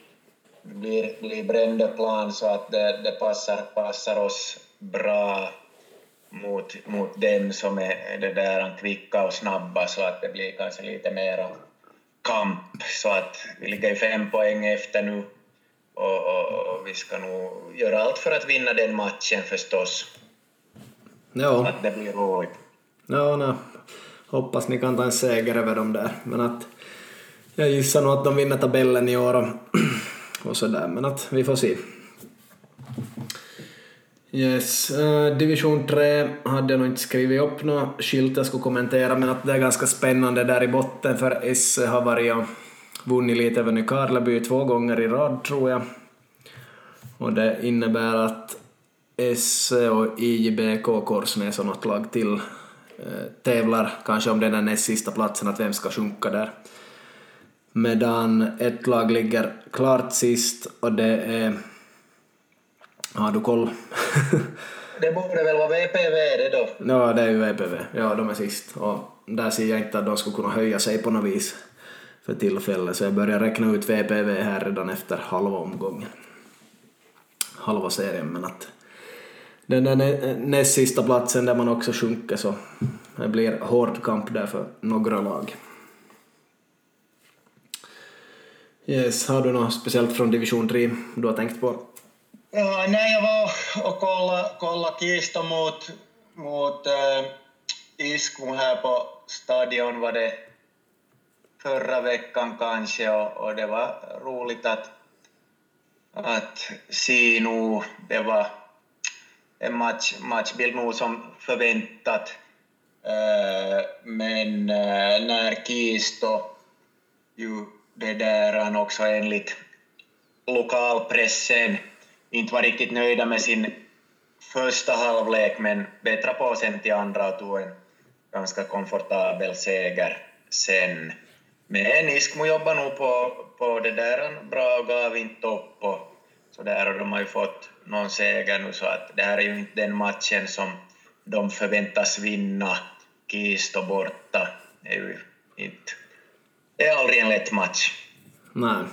Det blir, blir Brändöplan så att det, det passar, passar oss bra mot, mot dem som är det där kvicka och snabba så att det blir kanske lite mera kamp så att vi ligger fem poäng efter nu och, och, och, vi ska nog göra allt för att vinna den matchen förstås. Ja. Att det blir roligt. Ja, nej. hoppas ni kan ta en seger över dem där. Men att jag gissar nog att de vinner tabellen i år och, [clears throat] och sådär, men att vi får se. Yes, uh, division 3 hade jag nog inte skrivit upp något skilt jag skulle kommentera, men att det är ganska spännande där i botten för Esse har varit och vunnit lite över Nykarleby två gånger i rad tror jag. Och det innebär att Esse och IJBK Korsnäs och något lag till uh, tävlar kanske om den där näst sista platsen, att vem ska sjunka där. Medan ett lag ligger klart sist och det är har du koll? [laughs] det borde väl vara VPV det då? Ja, det är ju VPV. Ja, de är sist. Och där ser jag inte att de skulle kunna höja sig på något vis för tillfället, så jag börjar räkna ut VPV här redan efter halva omgången. Halva serien, men att den där näst sista platsen där man också sjunker så det blir hård kamp där för några lag. Yes, har du något speciellt från division 3 du har tänkt på? Ja, när jag var och kollade, kollade Kisto mot, mot äh, Isko här på stadion var det förra veckan kanske och, och det var roligt att, att se nu, det var en match, matchbild nog som förväntat. Äh, men äh, när Kisto ju det där han också enligt lokalpressen inte var riktigt nöjda med sin första halvlek men bättrade på sen till andra och tog en ganska komfortabel seger sen. Men Iskmo jobbar nog på, på det där bra och gav inte upp och så där och de har ju fått någon seger nu så att det här är ju inte den matchen som de förväntas vinna. Kisto borta det är ju inte... Det är aldrig en lätt match. Nej.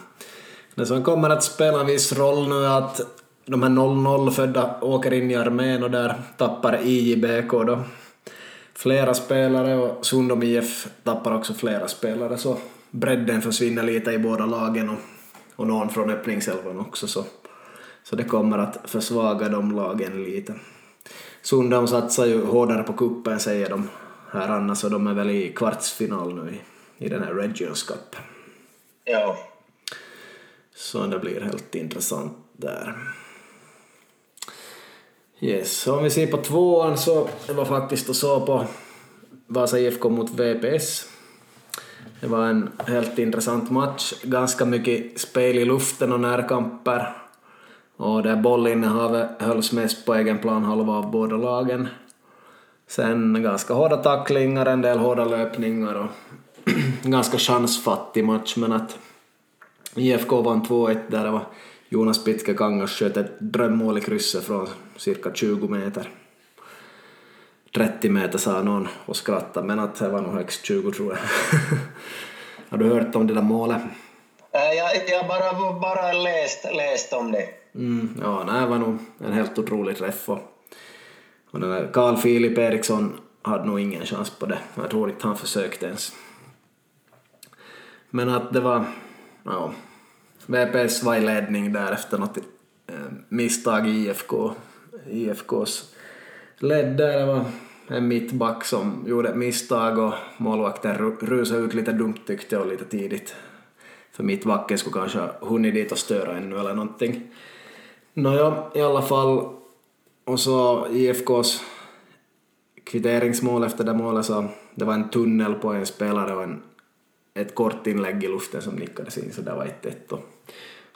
Det som kommer att spela en viss roll nu är att de här 0-0 födda åker in i armén och där tappar IJBK då flera spelare och Sundom IF tappar också flera spelare så bredden försvinner lite i båda lagen och, och någon från öppningselvan också så, så det kommer att försvaga de lagen lite. Sundom satsar ju hårdare på kuppen säger de här annars och de är väl i kvartsfinal nu i, i den här Regions Cup. Ja. Så det blir helt intressant där. Yes, om vi ser på tvåan så det var faktiskt och så på Vasa IFK mot VPS. Det var en helt intressant match, ganska mycket spel i luften och närkamper. Och där bollinnehavet hölls mest på egen plan halva av båda lagen. Sen ganska hårda tacklingar, en del hårda löpningar och [clears throat] ganska chansfattig match men att IFK vann 2-1 där det var Jonas Pitke Kangas sköt ett drömmål i krysset från cirka 20 meter. 30 meter sa någon och skrattade, men att det var nog högst 20 tror jag. [laughs] Har du hört om det där målet? Äh, jag har bara, bara läst, läst om det. Mm, ja, nej, det var nog en helt otrolig träff. Och, och den där Carl Filip Eriksson hade nog ingen chans på det. Jag tror inte han försökte ens. Men att det var... Ja, VPS var i ledning där efter något eh, misstag i IFK. IFKs ledare där. Det var en mittback som gjorde ett misstag och målvakten rusade ut lite dumt tyckte jag lite tidigt. För mittbacken skulle kanske ha hunnit dit och störa ännu eller någonting. Nåja, i alla fall. Och så IFKs kvitteringsmål efter det målet så det var en tunnel på en spelare och en, ett kort inlägg i luften som nickades in så det var 1-1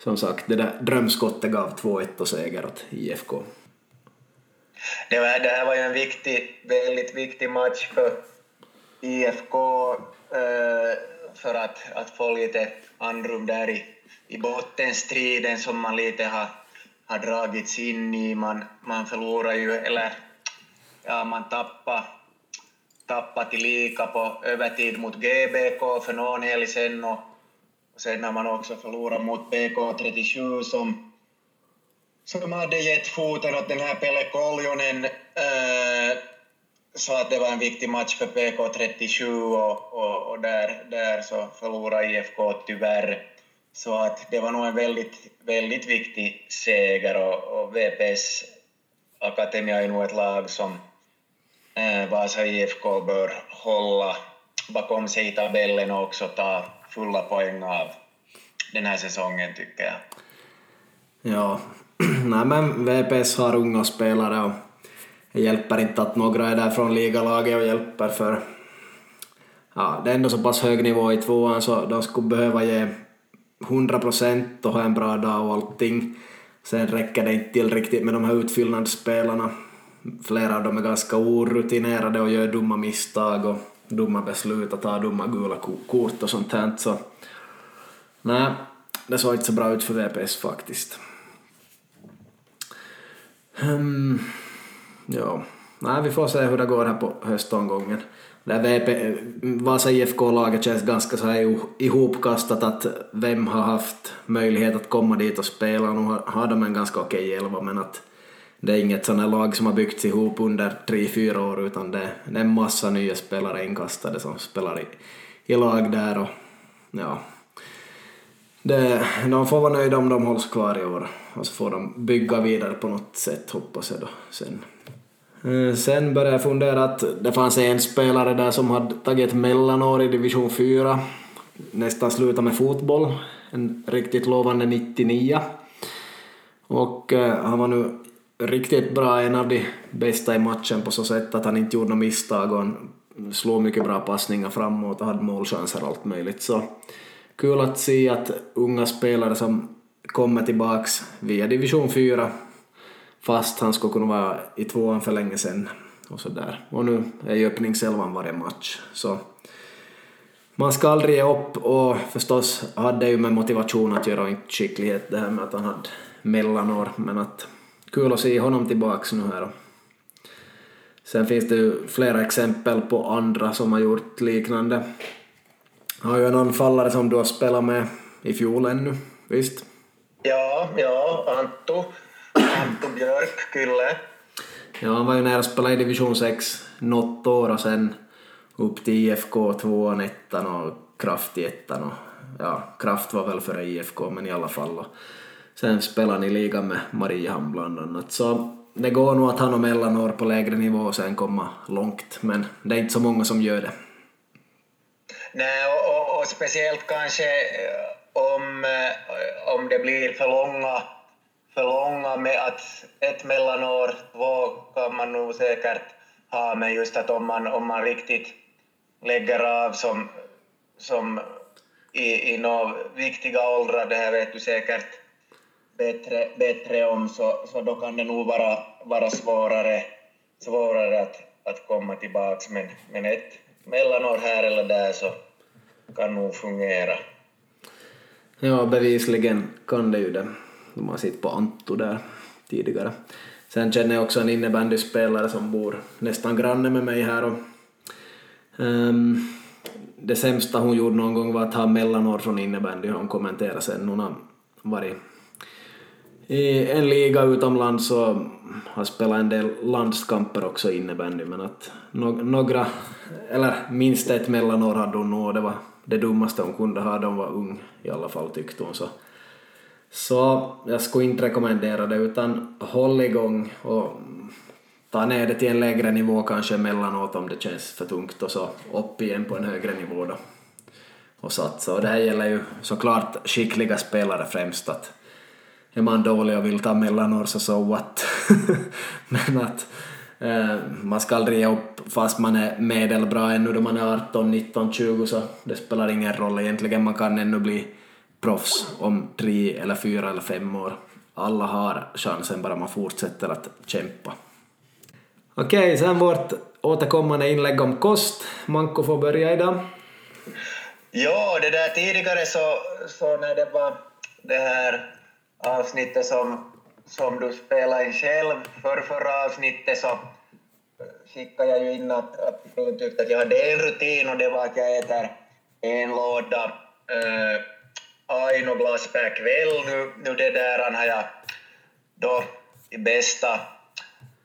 som sagt, det där drömskottet gav 2-1 och seger åt IFK. Det, var, det här var ju en viktig, väldigt viktig match för IFK eh, för att, att få lite andrum där i, i bottenstriden som man lite har, har dragits in i. Man, man förlorar ju, eller ja, man tappar tappa till lika på övertid mot GBK för någon helg sen och Sen har man också förlorat mot BK37, som, som hade gett foten åt den här Pelle Koljonen äh, så att det var en viktig match för PK37 och, och, och, där, där så förlorade IFK tyvärr. Så att det var nog en väldigt, väldigt viktig seger och, och VPS Akademia är nog ett lag som äh, Vasa IFK bör hålla bakom sig i tabellen och också ta fulla poäng av den här säsongen tycker jag. Ja, [clears throat] nej men VPS har unga spelare och det hjälper inte att några är där från ligalaget och hjälper för ja, det är ändå så pass hög nivå i tvåan så de skulle behöva ge 100 procent och ha en bra dag och allting. Sen räcker det inte till riktigt med de här utfyllnadsspelarna. Flera av dem är ganska orutinerade och gör dumma misstag och dumma beslut och tar dumma gula kort och sånt här. Så nej, det såg inte så bra ut för VPS faktiskt. Um, ja, nej, vi får se hur det går här på höstomgången. VP, Vasa IFK-laget känns ganska så här ihopkastat att vem har haft möjlighet att komma dit och spela. Nu har, har de en ganska okej elva men att det är inget sånt lag som har byggts ihop under tre, fyra år utan det, det är en massa nya spelare inkastade som spelar i, i lag där och ja. Det, de får vara nöjda om de hålls kvar i år och så får de bygga vidare på något sätt hoppas jag då sen. Eh, sen började jag fundera att det fanns en spelare där som hade tagit ett mellanår i division 4, nästan slutat med fotboll, en riktigt lovande 99. Och eh, han var nu riktigt bra, en av de bästa i matchen på så sätt att han inte gjorde några misstag och han slog mycket bra passningar framåt och hade målchanser och allt möjligt. Så kul att se att unga spelare som kommer tillbaks via division 4 fast han skulle kunna vara i tvåan för länge sedan och sådär. Och nu är ju öppningselvan varje match. Så man ska aldrig ge upp och förstås hade ju med motivation att göra och inte skicklighet det här med att han hade mellanår men att kul att se honom tillbaks nu här. Sen finns det ju flera exempel på andra som har gjort liknande. Har ju en anfallare som du har spelat med i fjol ännu, visst? Ja, ja, Antto. Antto Björk, Kylle. Ja, han var ju nära att spela i division 6 något år och sen upp till IFK 2 ettan och Kraft i ettan och ja, Kraft var väl före IFK men i alla fall. Och sen spelade han i ligan med Mariehamn bland annat. Så det går nog att ha något mellanår på lägre nivå och sen komma långt men det är inte så många som gör det. Nej, och, och, och speciellt kanske eh, om, eh, om det blir för långa för långa med att ett mellanår, två kan man nog säkert ha, men just att om man, om man riktigt lägger av som, som i, i några viktiga åldrar, det här vet du säkert bättre, bättre om, så, så då kan det nog vara, vara svårare, svårare att, att komma tillbaka. Men, men ett mellanår här eller där så kan nog fungera. Ja, bevisligen kan det ju det. De har sett på Antto där tidigare. Sen känner jag också en innebandyspelare som bor nästan granne med mig här och um, det sämsta hon gjorde någon gång var att ha mellanår från innebandy, hon kommenterade sen. Hon har varit i en liga utomlands och har spelat en del landskamper också i innebandy men att no några, eller minst ett mellanår hade hon nog det var det dummaste hon kunde ha, de var ung i alla fall tyckte hon så så jag skulle inte rekommendera det utan håll igång och ta ner det till en lägre nivå kanske emellanåt om det känns för tungt och så upp igen på en högre nivå då och satsa. Och det här gäller ju såklart skickliga spelare främst att är man dålig och vill ta mellanår så so what. [laughs] Men att eh, man ska aldrig ge upp fast man är medelbra ännu då man är 18, 19, 20 så det spelar ingen roll egentligen. Man kan ännu bli proffs om tre eller fyra eller fem år. Alla har chansen bara man fortsätter att kämpa. Okej, sen vårt återkommande inlägg om kost. Manko får börja idag. Ja, det där tidigare så, så när det var det här avsnittet som, som du spelade in själv, för förra avsnittet så skickade jag ju in att, att du tyckte att jag hade en rutin och det var att jag äter en låda äh, Aino per kväll. Nu, nu det där har jag då i bästa,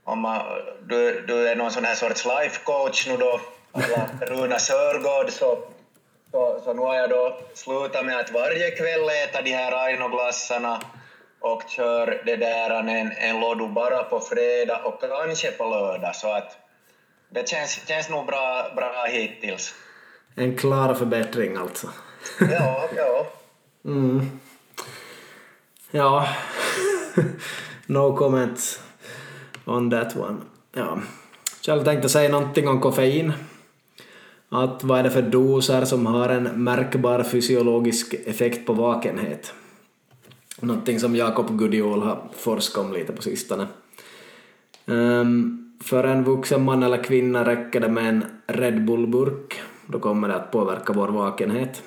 om man, du, du är någon sån här sorts life coach nu då, Runa Sörgård, så, så, så nu har jag då slutat med att varje kväll äta de här Aino-glassarna och kör det där en, en lådu bara på fredag och kanske på lördag, så att det känns, känns nog bra, bra hittills. En klar förbättring alltså. ja, ja. [laughs] Mm. Ja. [laughs] no comments on that one. Ja. Själv tänkte säga någonting om koffein. Att vad är det för doser som har en märkbar fysiologisk effekt på vakenhet? Någonting som Jakob Gudiol har forskat om lite på sistone. Um, för en vuxen man eller kvinna räcker det med en Red Bull-burk. Då kommer det att påverka vår vakenhet.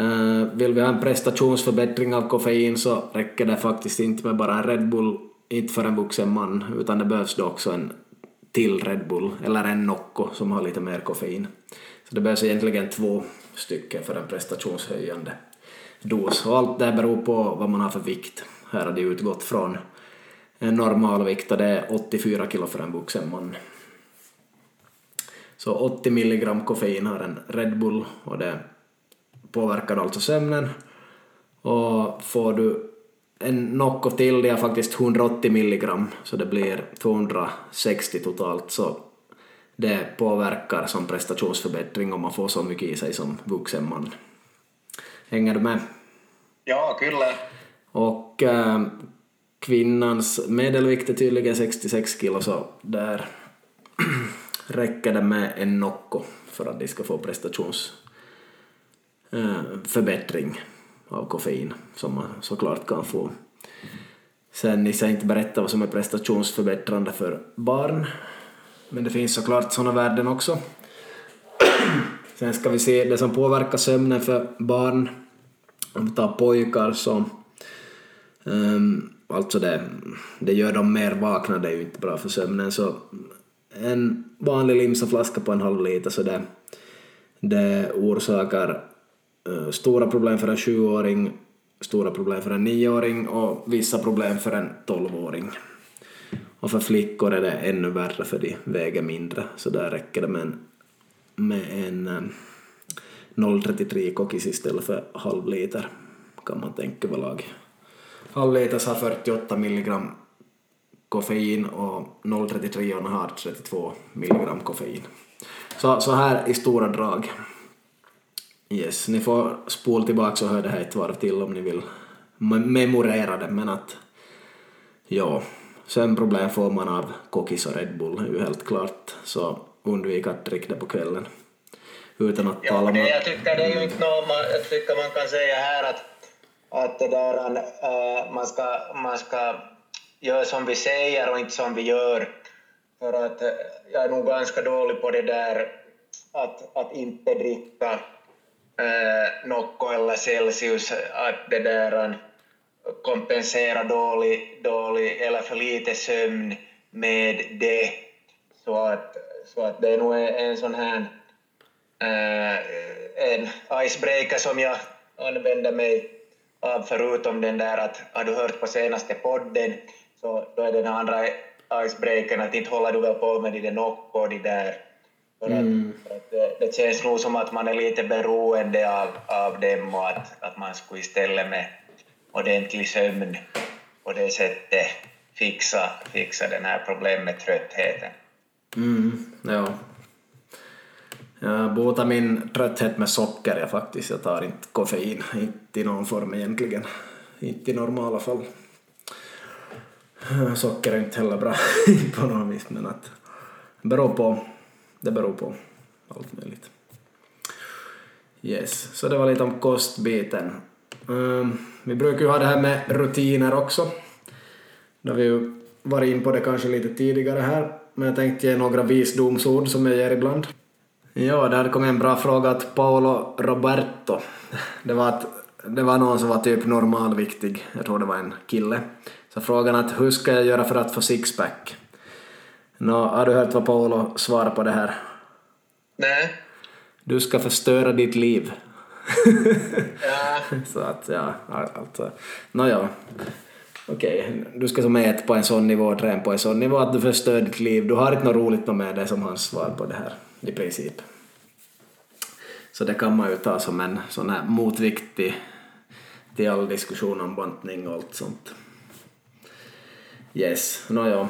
Uh, vill vi ha en prestationsförbättring av koffein så räcker det faktiskt inte med bara en Red Bull, inte för en vuxen man, utan det behövs då också en till Red Bull, eller en Nocco som har lite mer koffein. Så det behövs egentligen två stycken för en prestationshöjande dos. Och allt det här beror på vad man har för vikt. Här har det utgått från en normalvikt och det är 84 kilo för en vuxen man. Så 80 milligram koffein har en Red Bull och det påverkar alltså sömnen. Och får du en Nocco till, det är faktiskt 180 milligram, så det blir 260 totalt, så det påverkar som prestationsförbättring om man får så mycket i sig som vuxen man. Hänger du med? Ja, kyllä. Och äh, kvinnans medelvikt är tydligen 66 kilo, så där [clears throat] räcker det med en Nocco för att de ska få prestationsförbättring. Äh, av koffein som man såklart kan få. Sen ni ska inte berätta vad som är prestationsförbättrande för barn, men det finns såklart sådana värden också. [clears throat] Sen ska vi se det som påverkar sömnen för barn. Om vi tar pojkar så um, alltså det, det gör dem mer vakna, det är ju inte bra för sömnen. Så en vanlig limsaflaska på en halv liter så det, det orsakar uh, stora problem för en sjuåring, stora problem för en nioåring och vissa problem för en tolvåring. Och för flickor är det ännu värre för de väger mindre, så där räcker det med en, med en 0,33 kokis istället för halv liter, kan man tänka överlag. Halv liter har 48 milligram koffein och 0,33 har 32 milligram koffein. Så, så här i stora drag. Yes, ni får spola tillbaka och höra det här ett varv till om ni vill memorera det, men att ja, sömnproblem får man av kokis och Red Bull, det är ju helt klart, så undvik att dricka det på kvällen. Utan att ja, tala om... Jag tycker det är ju inte något, man, jag tycker man kan säga här att, att det där, äh, man, ska, man ska göra som vi säger och inte som vi gör. För att äh, jag är nog ganska dålig på det där att, att inte dricka eh, Nocco eller Celsius att det där kompensera dålig, dålig eller för lite sömn med det. Så att, så att det är nog en sån här eh, en icebreaker som jag använder mig av förutom den där att har du hört på senaste podden så då är den andra icebreakern att inte håller du väl på med de Nocco och de där för att, mm. för att det, det, känns nog som att man är lite beroende av, av dem och att, att man skulle istället med ordentlig sömn på det sättet fixa, fixa den här problemet med tröttheten. Mm, ja. Jag botar min trötthet med socker jag faktiskt. Jag tar inte koffein, inte i någon form egentligen. Inte i normala fall. Socker är inte heller bra [laughs] på något vis men att Det beror på det beror på allt möjligt. Yes, så det var lite om kostbiten. Um, vi brukar ju ha det här med rutiner också. Då har vi ju varit in på det kanske lite tidigare här, men jag tänkte ge några visdomsord som jag ger ibland. Ja, där kom en bra fråga att Paolo Roberto. Det var, att, det var någon som var typ normalviktig, jag tror det var en kille. Så frågan att hur ska jag göra för att få sixpack? Nå, har du hört vad Paolo svarar på det här? Nej. Du ska förstöra ditt liv. ja. [laughs] Så att, ja, alltså. Nåja. Okej, okay. du ska som äta på en sån nivå, och träna på en sån nivå att du förstör ditt liv. Du har inte något roligt med det som hans svar på det här, i princip. Så det kan man ju ta som en sån här motvikt till, till all diskussion om bantning och allt sånt. Yes, nåja.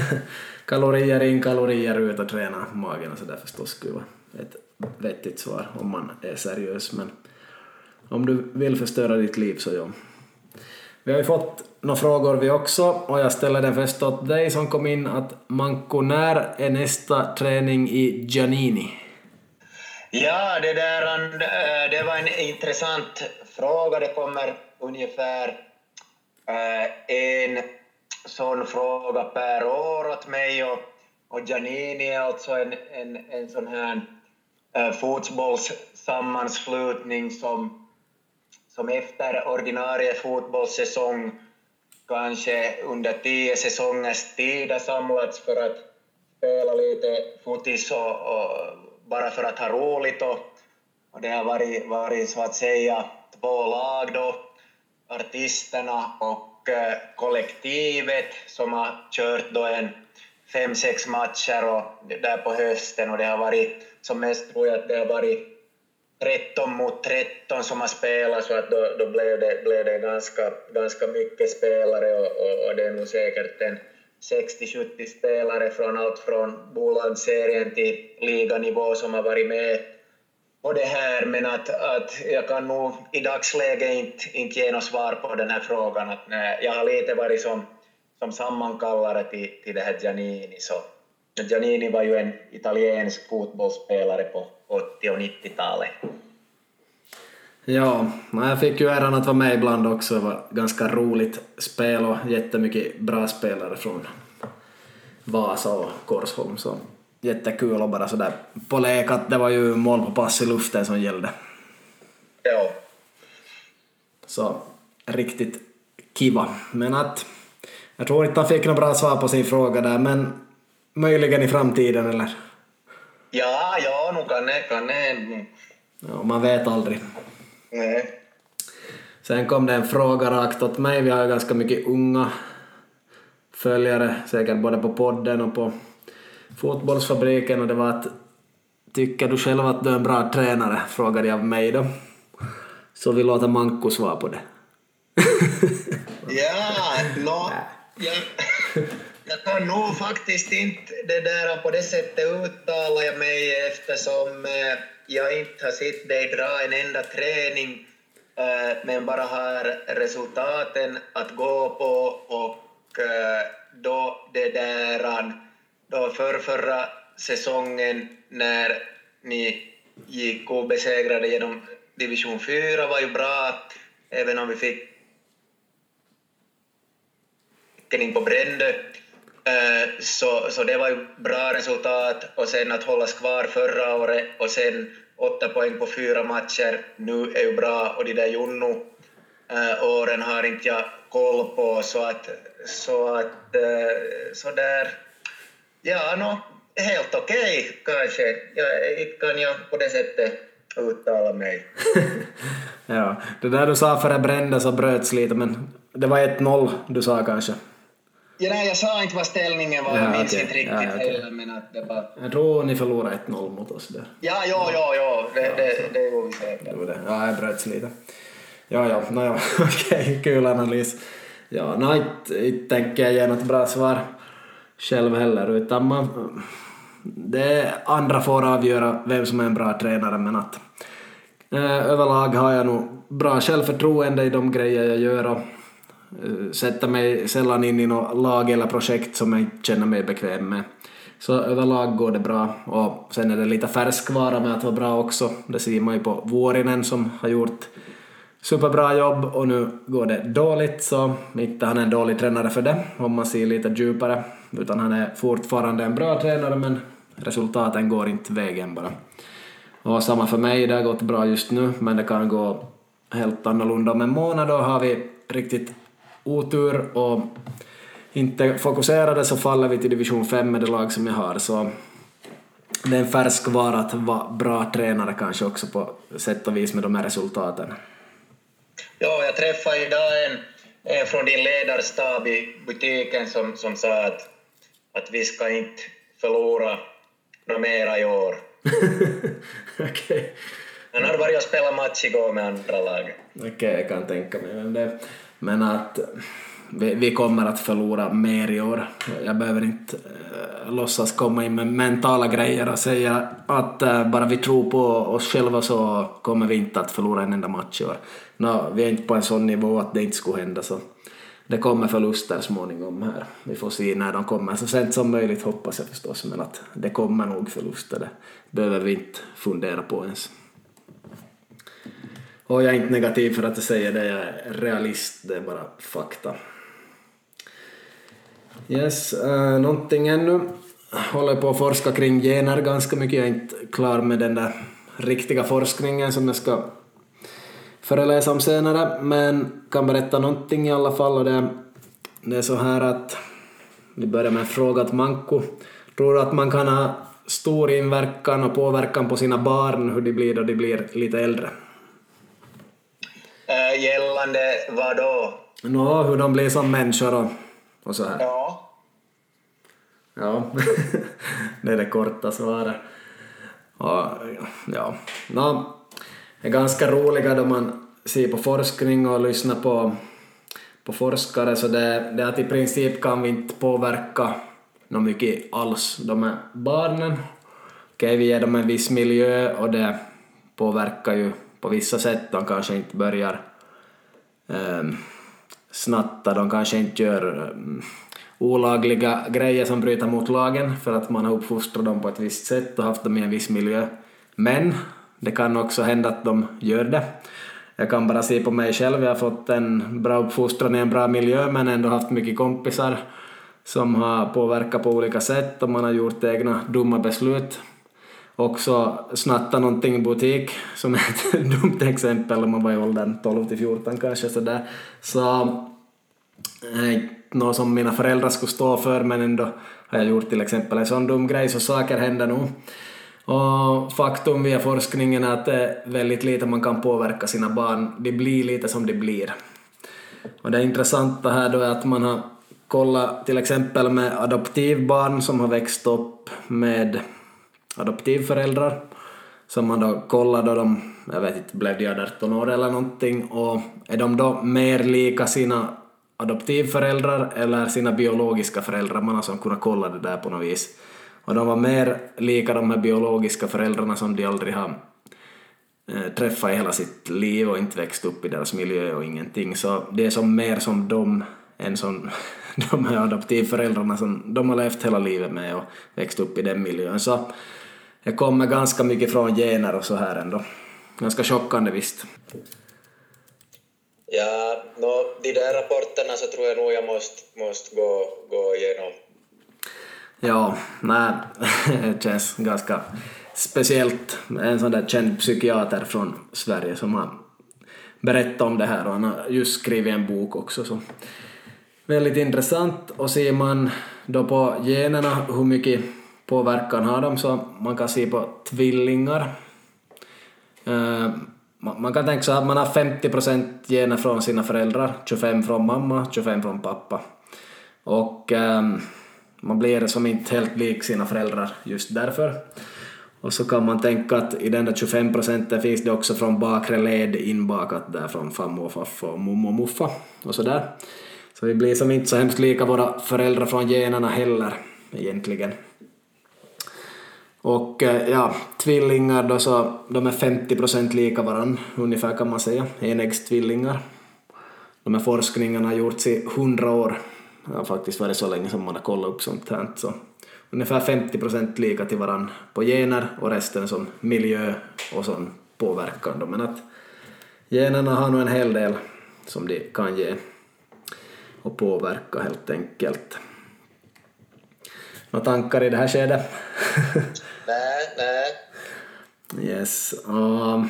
[laughs] kalorier in, kalorier ut och träna magen och sådär förstås skulle vara ett vettigt svar om man är seriös men om du vill förstöra ditt liv så ja. Vi har ju fått några frågor vi också och jag ställer den först åt dig som kom in att Manko, när är nästa träning i Giannini? Ja, det där det var en intressant fråga. Det kommer ungefär eh, en sån fråga per år åt mig och, och Giannini är alltså en, en, en sån här eh, fotbollssammanslutning som, som efter ordinarie fotbollssäsong kanske under tio säsongers tid har samlats för att spela lite fotis och, och bara för att ha roligt och, och det har varit, varit så att säga två lag då, artisterna och eh, kollektivet som har kört då en fem, sex matcher och där på hösten och det har varit som mest tror jag att det har varit 13 mot 13 som har spelat så att då, då blev det, blev det ganska, ganska mycket spelare och, och, och det är nog säkert en 60-70 spelare från allt från bolagsserien till liganivå som har varit med på det här, men att, att jag kan nog i dagsläget inte, inte ge något svar på den här frågan. Att, nej, jag har lite varit som, som sammankallare till, till det här Giannini, så Giannini var ju en italiensk fotbollsspelare på 80 och 90-talet. Ja, jag fick ju äran att vara med ibland också. Det var ganska roligt spel och jättemycket bra spelare från Vasa och Korsholm. Så jättekul och bara sådär på lek att det var ju mål på pass i luften som gällde. Ja. Så riktigt kiva. Men att jag tror inte han fick något bra svar på sin fråga där men möjligen i framtiden eller? Ja, ja, nog kan det, kan det. Ja, man vet aldrig. Nej. Sen kom det en fråga rakt åt mig. Vi har ju ganska mycket unga följare, säkert både på podden och på fotbollsfabriken och det var att tycker du själv att du är en bra tränare? frågade jag mig då. Så vi låter Manko svara på det. ja, no, jag, jag kan nog faktiskt inte det där på det sättet uttala jag mig eftersom eh, jag inte har sett dig dra en enda träning eh, men bara har resultaten att gå på och eh, då det där då för förra säsongen när ni gick obesegrade genom division 4 var ju bra, även om vi fick in på Brändö. Eh, så, så det var ju bra resultat. Och sen att hållas kvar förra året och sen åtta poäng på fyra matcher nu är ju bra. Och de där Junno äh, eh, åren har inte jag koll på. Så att så att äh, så där. Ja no, helt okej okay, kanske. Jag, inte kan jag på det sättet uttala mig. [laughs] ja, det där du sa före brändes så bröts lite men det var 1-0 du sa kanske? Ja, nej, jag sa inte vad ställningen var, ja, jag minns okay. inte riktigt ja, okay. heller. Men att det var... Jag tror ni förlorade 1-0 mot oss där. Ja, ja, ja, ja. det, det, det gjorde vi säkert. Det Ja, jag bröts lite. Ja, ja, no, ja. [laughs] okej, okay. kul analys. Ja, no, inte, inte tänker jag ge något bra svar själv heller, utan man, det andra får avgöra vem som är en bra tränare, men att eh, överlag har jag nog bra självförtroende i de grejer jag gör och Eh, sätta sätter mig sällan in i något lag eller projekt som jag inte känner mig bekväm med. Så överlag går det bra och sen är det lite färskvara med att vara bra också. Det ser man ju på Vuorinen som har gjort superbra jobb och nu går det dåligt så inte han är en dålig tränare för det om man ser lite djupare utan han är fortfarande en bra tränare men resultaten går inte vägen bara. Och samma för mig, det har gått bra just nu men det kan gå helt annorlunda om en månad då har vi riktigt otur och inte fokuserade så faller vi till division 5 med det lag som jag har. Så det är en färskvara att vara bra tränare kanske också på sätt och vis med de här resultaten. Ja, jag träffade idag en, en från din ledarstab i butiken som, som sa att, att vi ska inte förlora något mera i år. [laughs] Okay. Han hade varit och spelat match igår med andra lag. Okej, okay, jag kan tänka mig. Men det, men att vi, vi, kommer att förlora mer i år. Jag behöver inte äh, låtsas komma in med mentala grejer och säga att äh, bara vi tror på oss själva så kommer vi inte att förlora en enda match i år. No, vi är inte på en sån nivå att det inte skulle hända så det kommer förluster småningom här. Vi får se när de kommer. Så sent som möjligt hoppas jag förstås, men att det kommer nog förluster. Det behöver vi inte fundera på ens. Och jag är inte negativ för att jag säger det, jag är realist, det är bara fakta. Yes, uh, någonting ännu. Håller på att forska kring gener ganska mycket, jag är inte klar med den där riktiga forskningen som jag ska föreläsa om senare, men kan berätta någonting i alla fall och det, det är så här att vi börjar med en fråga till Manko. Tror du att man kan ha stor inverkan och påverkan på sina barn hur de blir då de blir lite äldre? Äh, gällande vad då? Nå, hur de blir som människor och, och så här. Ja. Ja, [laughs] det är det korta svaret. Och, ja, no, är ganska roliga då man ser på forskning och lyssnar på, på forskare så det, det att i princip kan vi inte påverka något mycket alls de här barnen. Okej, vi ger dem en viss miljö och det påverkar ju på vissa sätt. De kanske inte börjar um, snatta, de kanske inte gör um, olagliga grejer som bryter mot lagen för att man har uppfostrat dem på ett visst sätt och haft dem i en viss miljö. Men det kan också hända att de gör det. Jag kan bara se på mig själv, jag har fått en bra uppfostran i en bra miljö men ändå haft mycket kompisar som har påverkat på olika sätt och man har gjort egna dumma beslut. Också snatta någonting i butik, som är ett [laughs] dumt exempel om man var i åldern 12 till 14 kanske sådär. Så eh, något som mina föräldrar skulle stå för men ändå har jag gjort till exempel en sån dum grej så saker händer nog. Och faktum via forskningen är att det är väldigt lite man kan påverka sina barn. De blir lite som de blir. Och det intressanta här då är att man har kollat till exempel med adoptivbarn som har växt upp med adoptivföräldrar. Som man då kollar då de, jag vet inte, blev de 18 år eller någonting och är de då mer lika sina adoptivföräldrar eller sina biologiska föräldrar? Man har som kunnat kolla det där på något vis. Och de var mer lika de här biologiska föräldrarna som de aldrig har eh, träffat i hela sitt liv och inte växt upp i deras miljö och ingenting. Så det är som mer som de än som [laughs] de här adoptivföräldrarna som de har levt hela livet med och växt upp i den miljön. Så det kommer ganska mycket från gener och så här ändå. Ganska chockande visst. Ja, no, de där rapporterna så tror jag nog jag måste, måste gå, gå igenom Ja, nej, [laughs] det känns ganska speciellt. En sån där känd psykiater från Sverige som har berättat om det här och han har just skrivit en bok också. Så väldigt intressant och ser man då på generna hur mycket påverkan har de så man kan se på tvillingar. Eh, man kan tänka sig att man har 50 procent gener från sina föräldrar, 25 från mamma, 25 från pappa. Och ehm, man blir som inte helt lik sina föräldrar just därför. Och så kan man tänka att i den där 25 procenten finns det också från bakre led inbakat där från farmor och farfar och mormor och muffa och sådär. Så vi blir som inte så hemskt lika våra föräldrar från generna heller egentligen. Och eh, ja, tvillingar då så, de är 50 procent lika varann ungefär kan man säga, enäggstvillingar. De här forskningarna har gjorts i hundra år det har faktiskt varit så länge som man har kollat upp sånt här. Så ungefär 50 procent lika till varann på gener och resten som miljö och sån påverkan. Men att generna har nog en hel del som de kan ge och påverka helt enkelt. Några tankar i det här skedet? [laughs] nej, nej. Yes. Och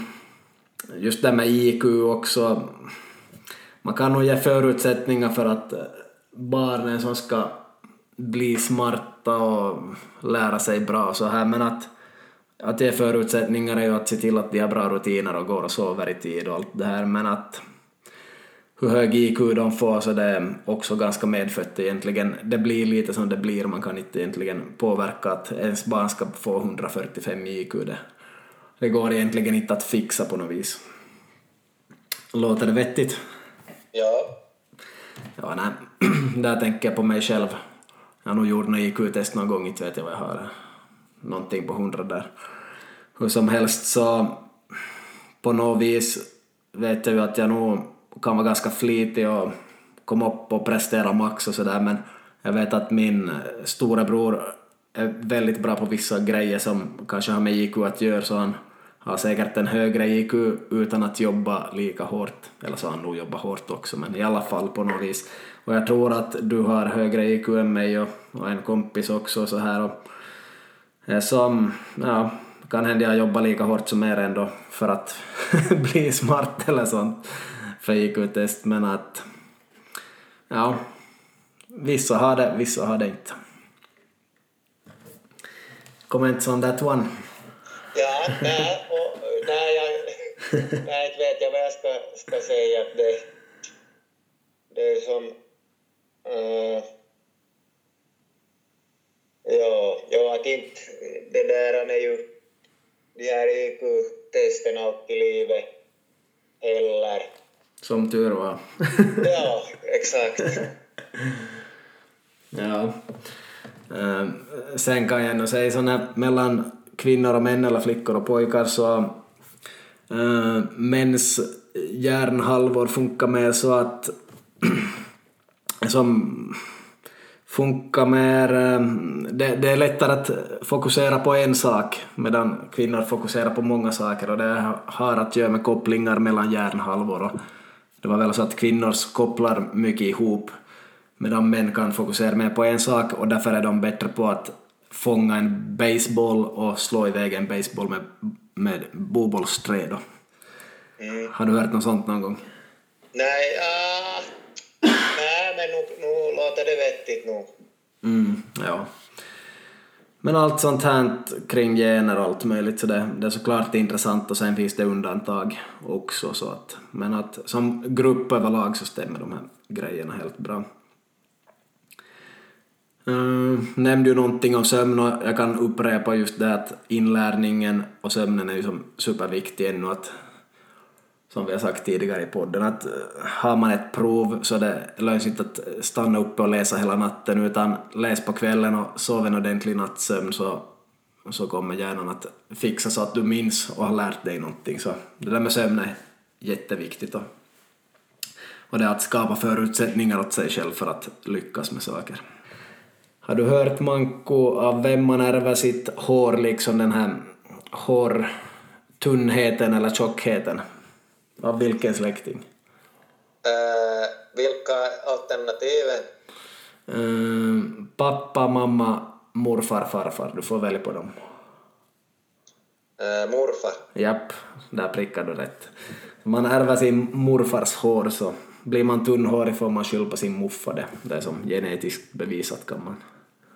just det med IQ också. Man kan nog ge förutsättningar för att eh, barnen som ska bli smarta och lära sig bra och så här men att, att ge förutsättningar är ju att se till att de har bra rutiner och går och sover i tid och allt det här men att hur hög IQ de får så det är också ganska medfött egentligen. Det blir lite som det blir, man kan inte egentligen påverka att ens barn ska få 145 i IQ. Det, det går egentligen inte att fixa på något vis. Låter det vettigt? Ja. Ja, nej. [clears throat] Där tänker jag på mig själv. Jag har nog gjort något IQ-test någon gång, inte vet jag vad jag har. Någonting på hundra där. Hur som helst så på något vis vet jag ju att jag nog kan vara ganska flitig och komma upp och prestera max och sådär men jag vet att min storebror är väldigt bra på vissa grejer som kanske har med IQ att göra så han har säkert en högre IQ utan att jobba lika hårt. Eller så har han nog jobbat hårt också men i alla fall på något vis. Och jag tror att du har högre IQ än mig och, och en kompis också så här och som, ja, kan hända jag jobbar lika hårt som er ändå för att [laughs] bli smart eller sånt för IQ-test men att ja, vissa har det, vissa har det inte. Comments on that one? Ja, nej, och, nej, jag, nej, inte vet jag vad jag ska, ska säga. Det, det är som... Uh, ja, ja, att inte... Det där är ju... De här IQ-testen alltid i livet heller. Som tur var. [laughs] ja, exakt. [laughs] ja. Uh, sen kan jag nog säga sådana mellan kvinnor och män eller flickor och pojkar så uh, mäns hjärnhalvor funkar mer så att [clears throat] som funkar mer, det, det, är lättare att fokusera på en sak medan kvinnor fokuserar på många saker och det har att göra med kopplingar mellan hjärnhalvor och det var väl så att kvinnor kopplar mycket ihop medan män kan fokusera mer på en sak och därför är de bättre på att fånga en baseball och slå iväg en baseball med, med bobollsträ Mm. Har du hört något sånt någon gång? Nej, uh, nej men nu, nu låter det vettigt nog. Mm, ja. Men allt sånt här kring gener och allt möjligt så det, det är såklart intressant och sen finns det undantag också så att men att som grupp överlag så stämmer de här grejerna helt bra. Uh, nämnde ju någonting om sömn och jag kan upprepa just det att inlärningen och sömnen är ju som superviktig ännu att som vi har sagt tidigare i podden att eh, har man ett prov så det löns inte att stanna uppe och läsa hela natten utan läs på kvällen och sov en ordentlig nattsömn så, så kommer hjärnan att fixa så att du minns och har lärt dig någonting så det där med sömn är jätteviktigt och, och det är att skapa förutsättningar åt sig själv för att lyckas med saker. Har du hört Manko av vem man ärver sitt hår, liksom den här hårtunnheten eller tjockheten? Av vilken släkting? Uh, vilka alternativen? Uh, pappa, mamma, morfar, farfar. Du får välja på dem. Uh, morfar. Japp, där prickar du rätt. Man ärver sin morfars hår så blir man tunnhårig får man skylla på sin muffa det. Det är som genetiskt bevisat kan man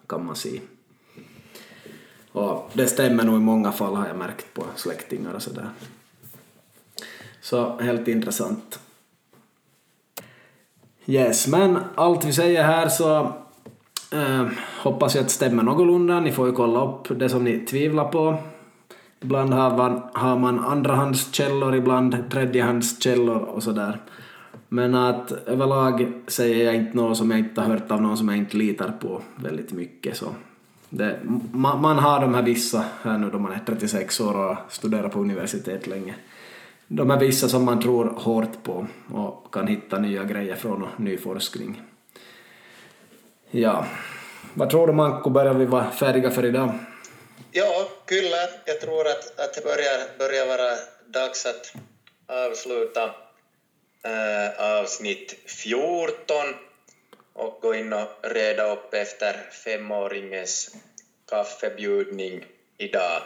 kan man se. Och det stämmer nog i många fall har jag märkt på släktingar och sådär. Så helt intressant. Yes, men allt vi säger här så eh, hoppas jag att det stämmer någorlunda. Ni får ju kolla upp det som ni tvivlar på. Ibland har man, har man andrahandskällor, ibland tredjehandskällor och sådär. Men att överlag säger jag inte något som jag inte har hört av någon som jag inte litar på väldigt mycket. Så det, man, man, har de här vissa här nu då man är 36 år och studerar på universitet länge. De är vissa som man tror hårt på och kan hitta nya grejer från och ny forskning. Ja, vad tror du Manko, börjar vi vara färdiga för idag? Ja, kyllä. Jag tror att, att det börjar, börjar vara dags att avsluta äh, avsnitt 14 och gå in och reda upp efter femåringens kaffebjudning idag.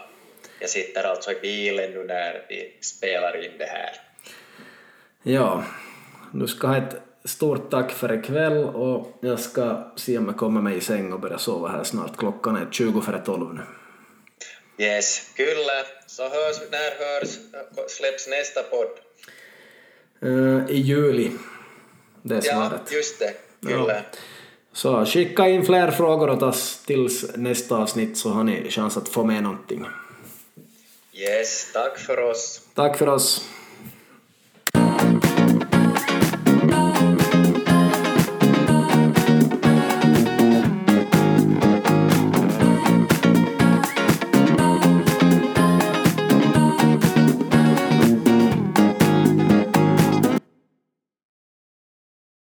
Jag sitter alltså i bilen nu när vi spelar in det här. Ja, du ska ha ett stort tack för ikväll och jag ska se om jag kommer mig i säng och börja sova här snart. Klockan är 20 före 12 nu. Yes, kyllä. Så hörs, när hörs, släpps nästa podd? Uh, I juli. Det är svaret. Ja, just det. Kyllä. Ja. Så skicka in fler frågor åt oss tills nästa avsnitt så har ni chans att få med någonting. Yes, tack för oss. Tack för oss.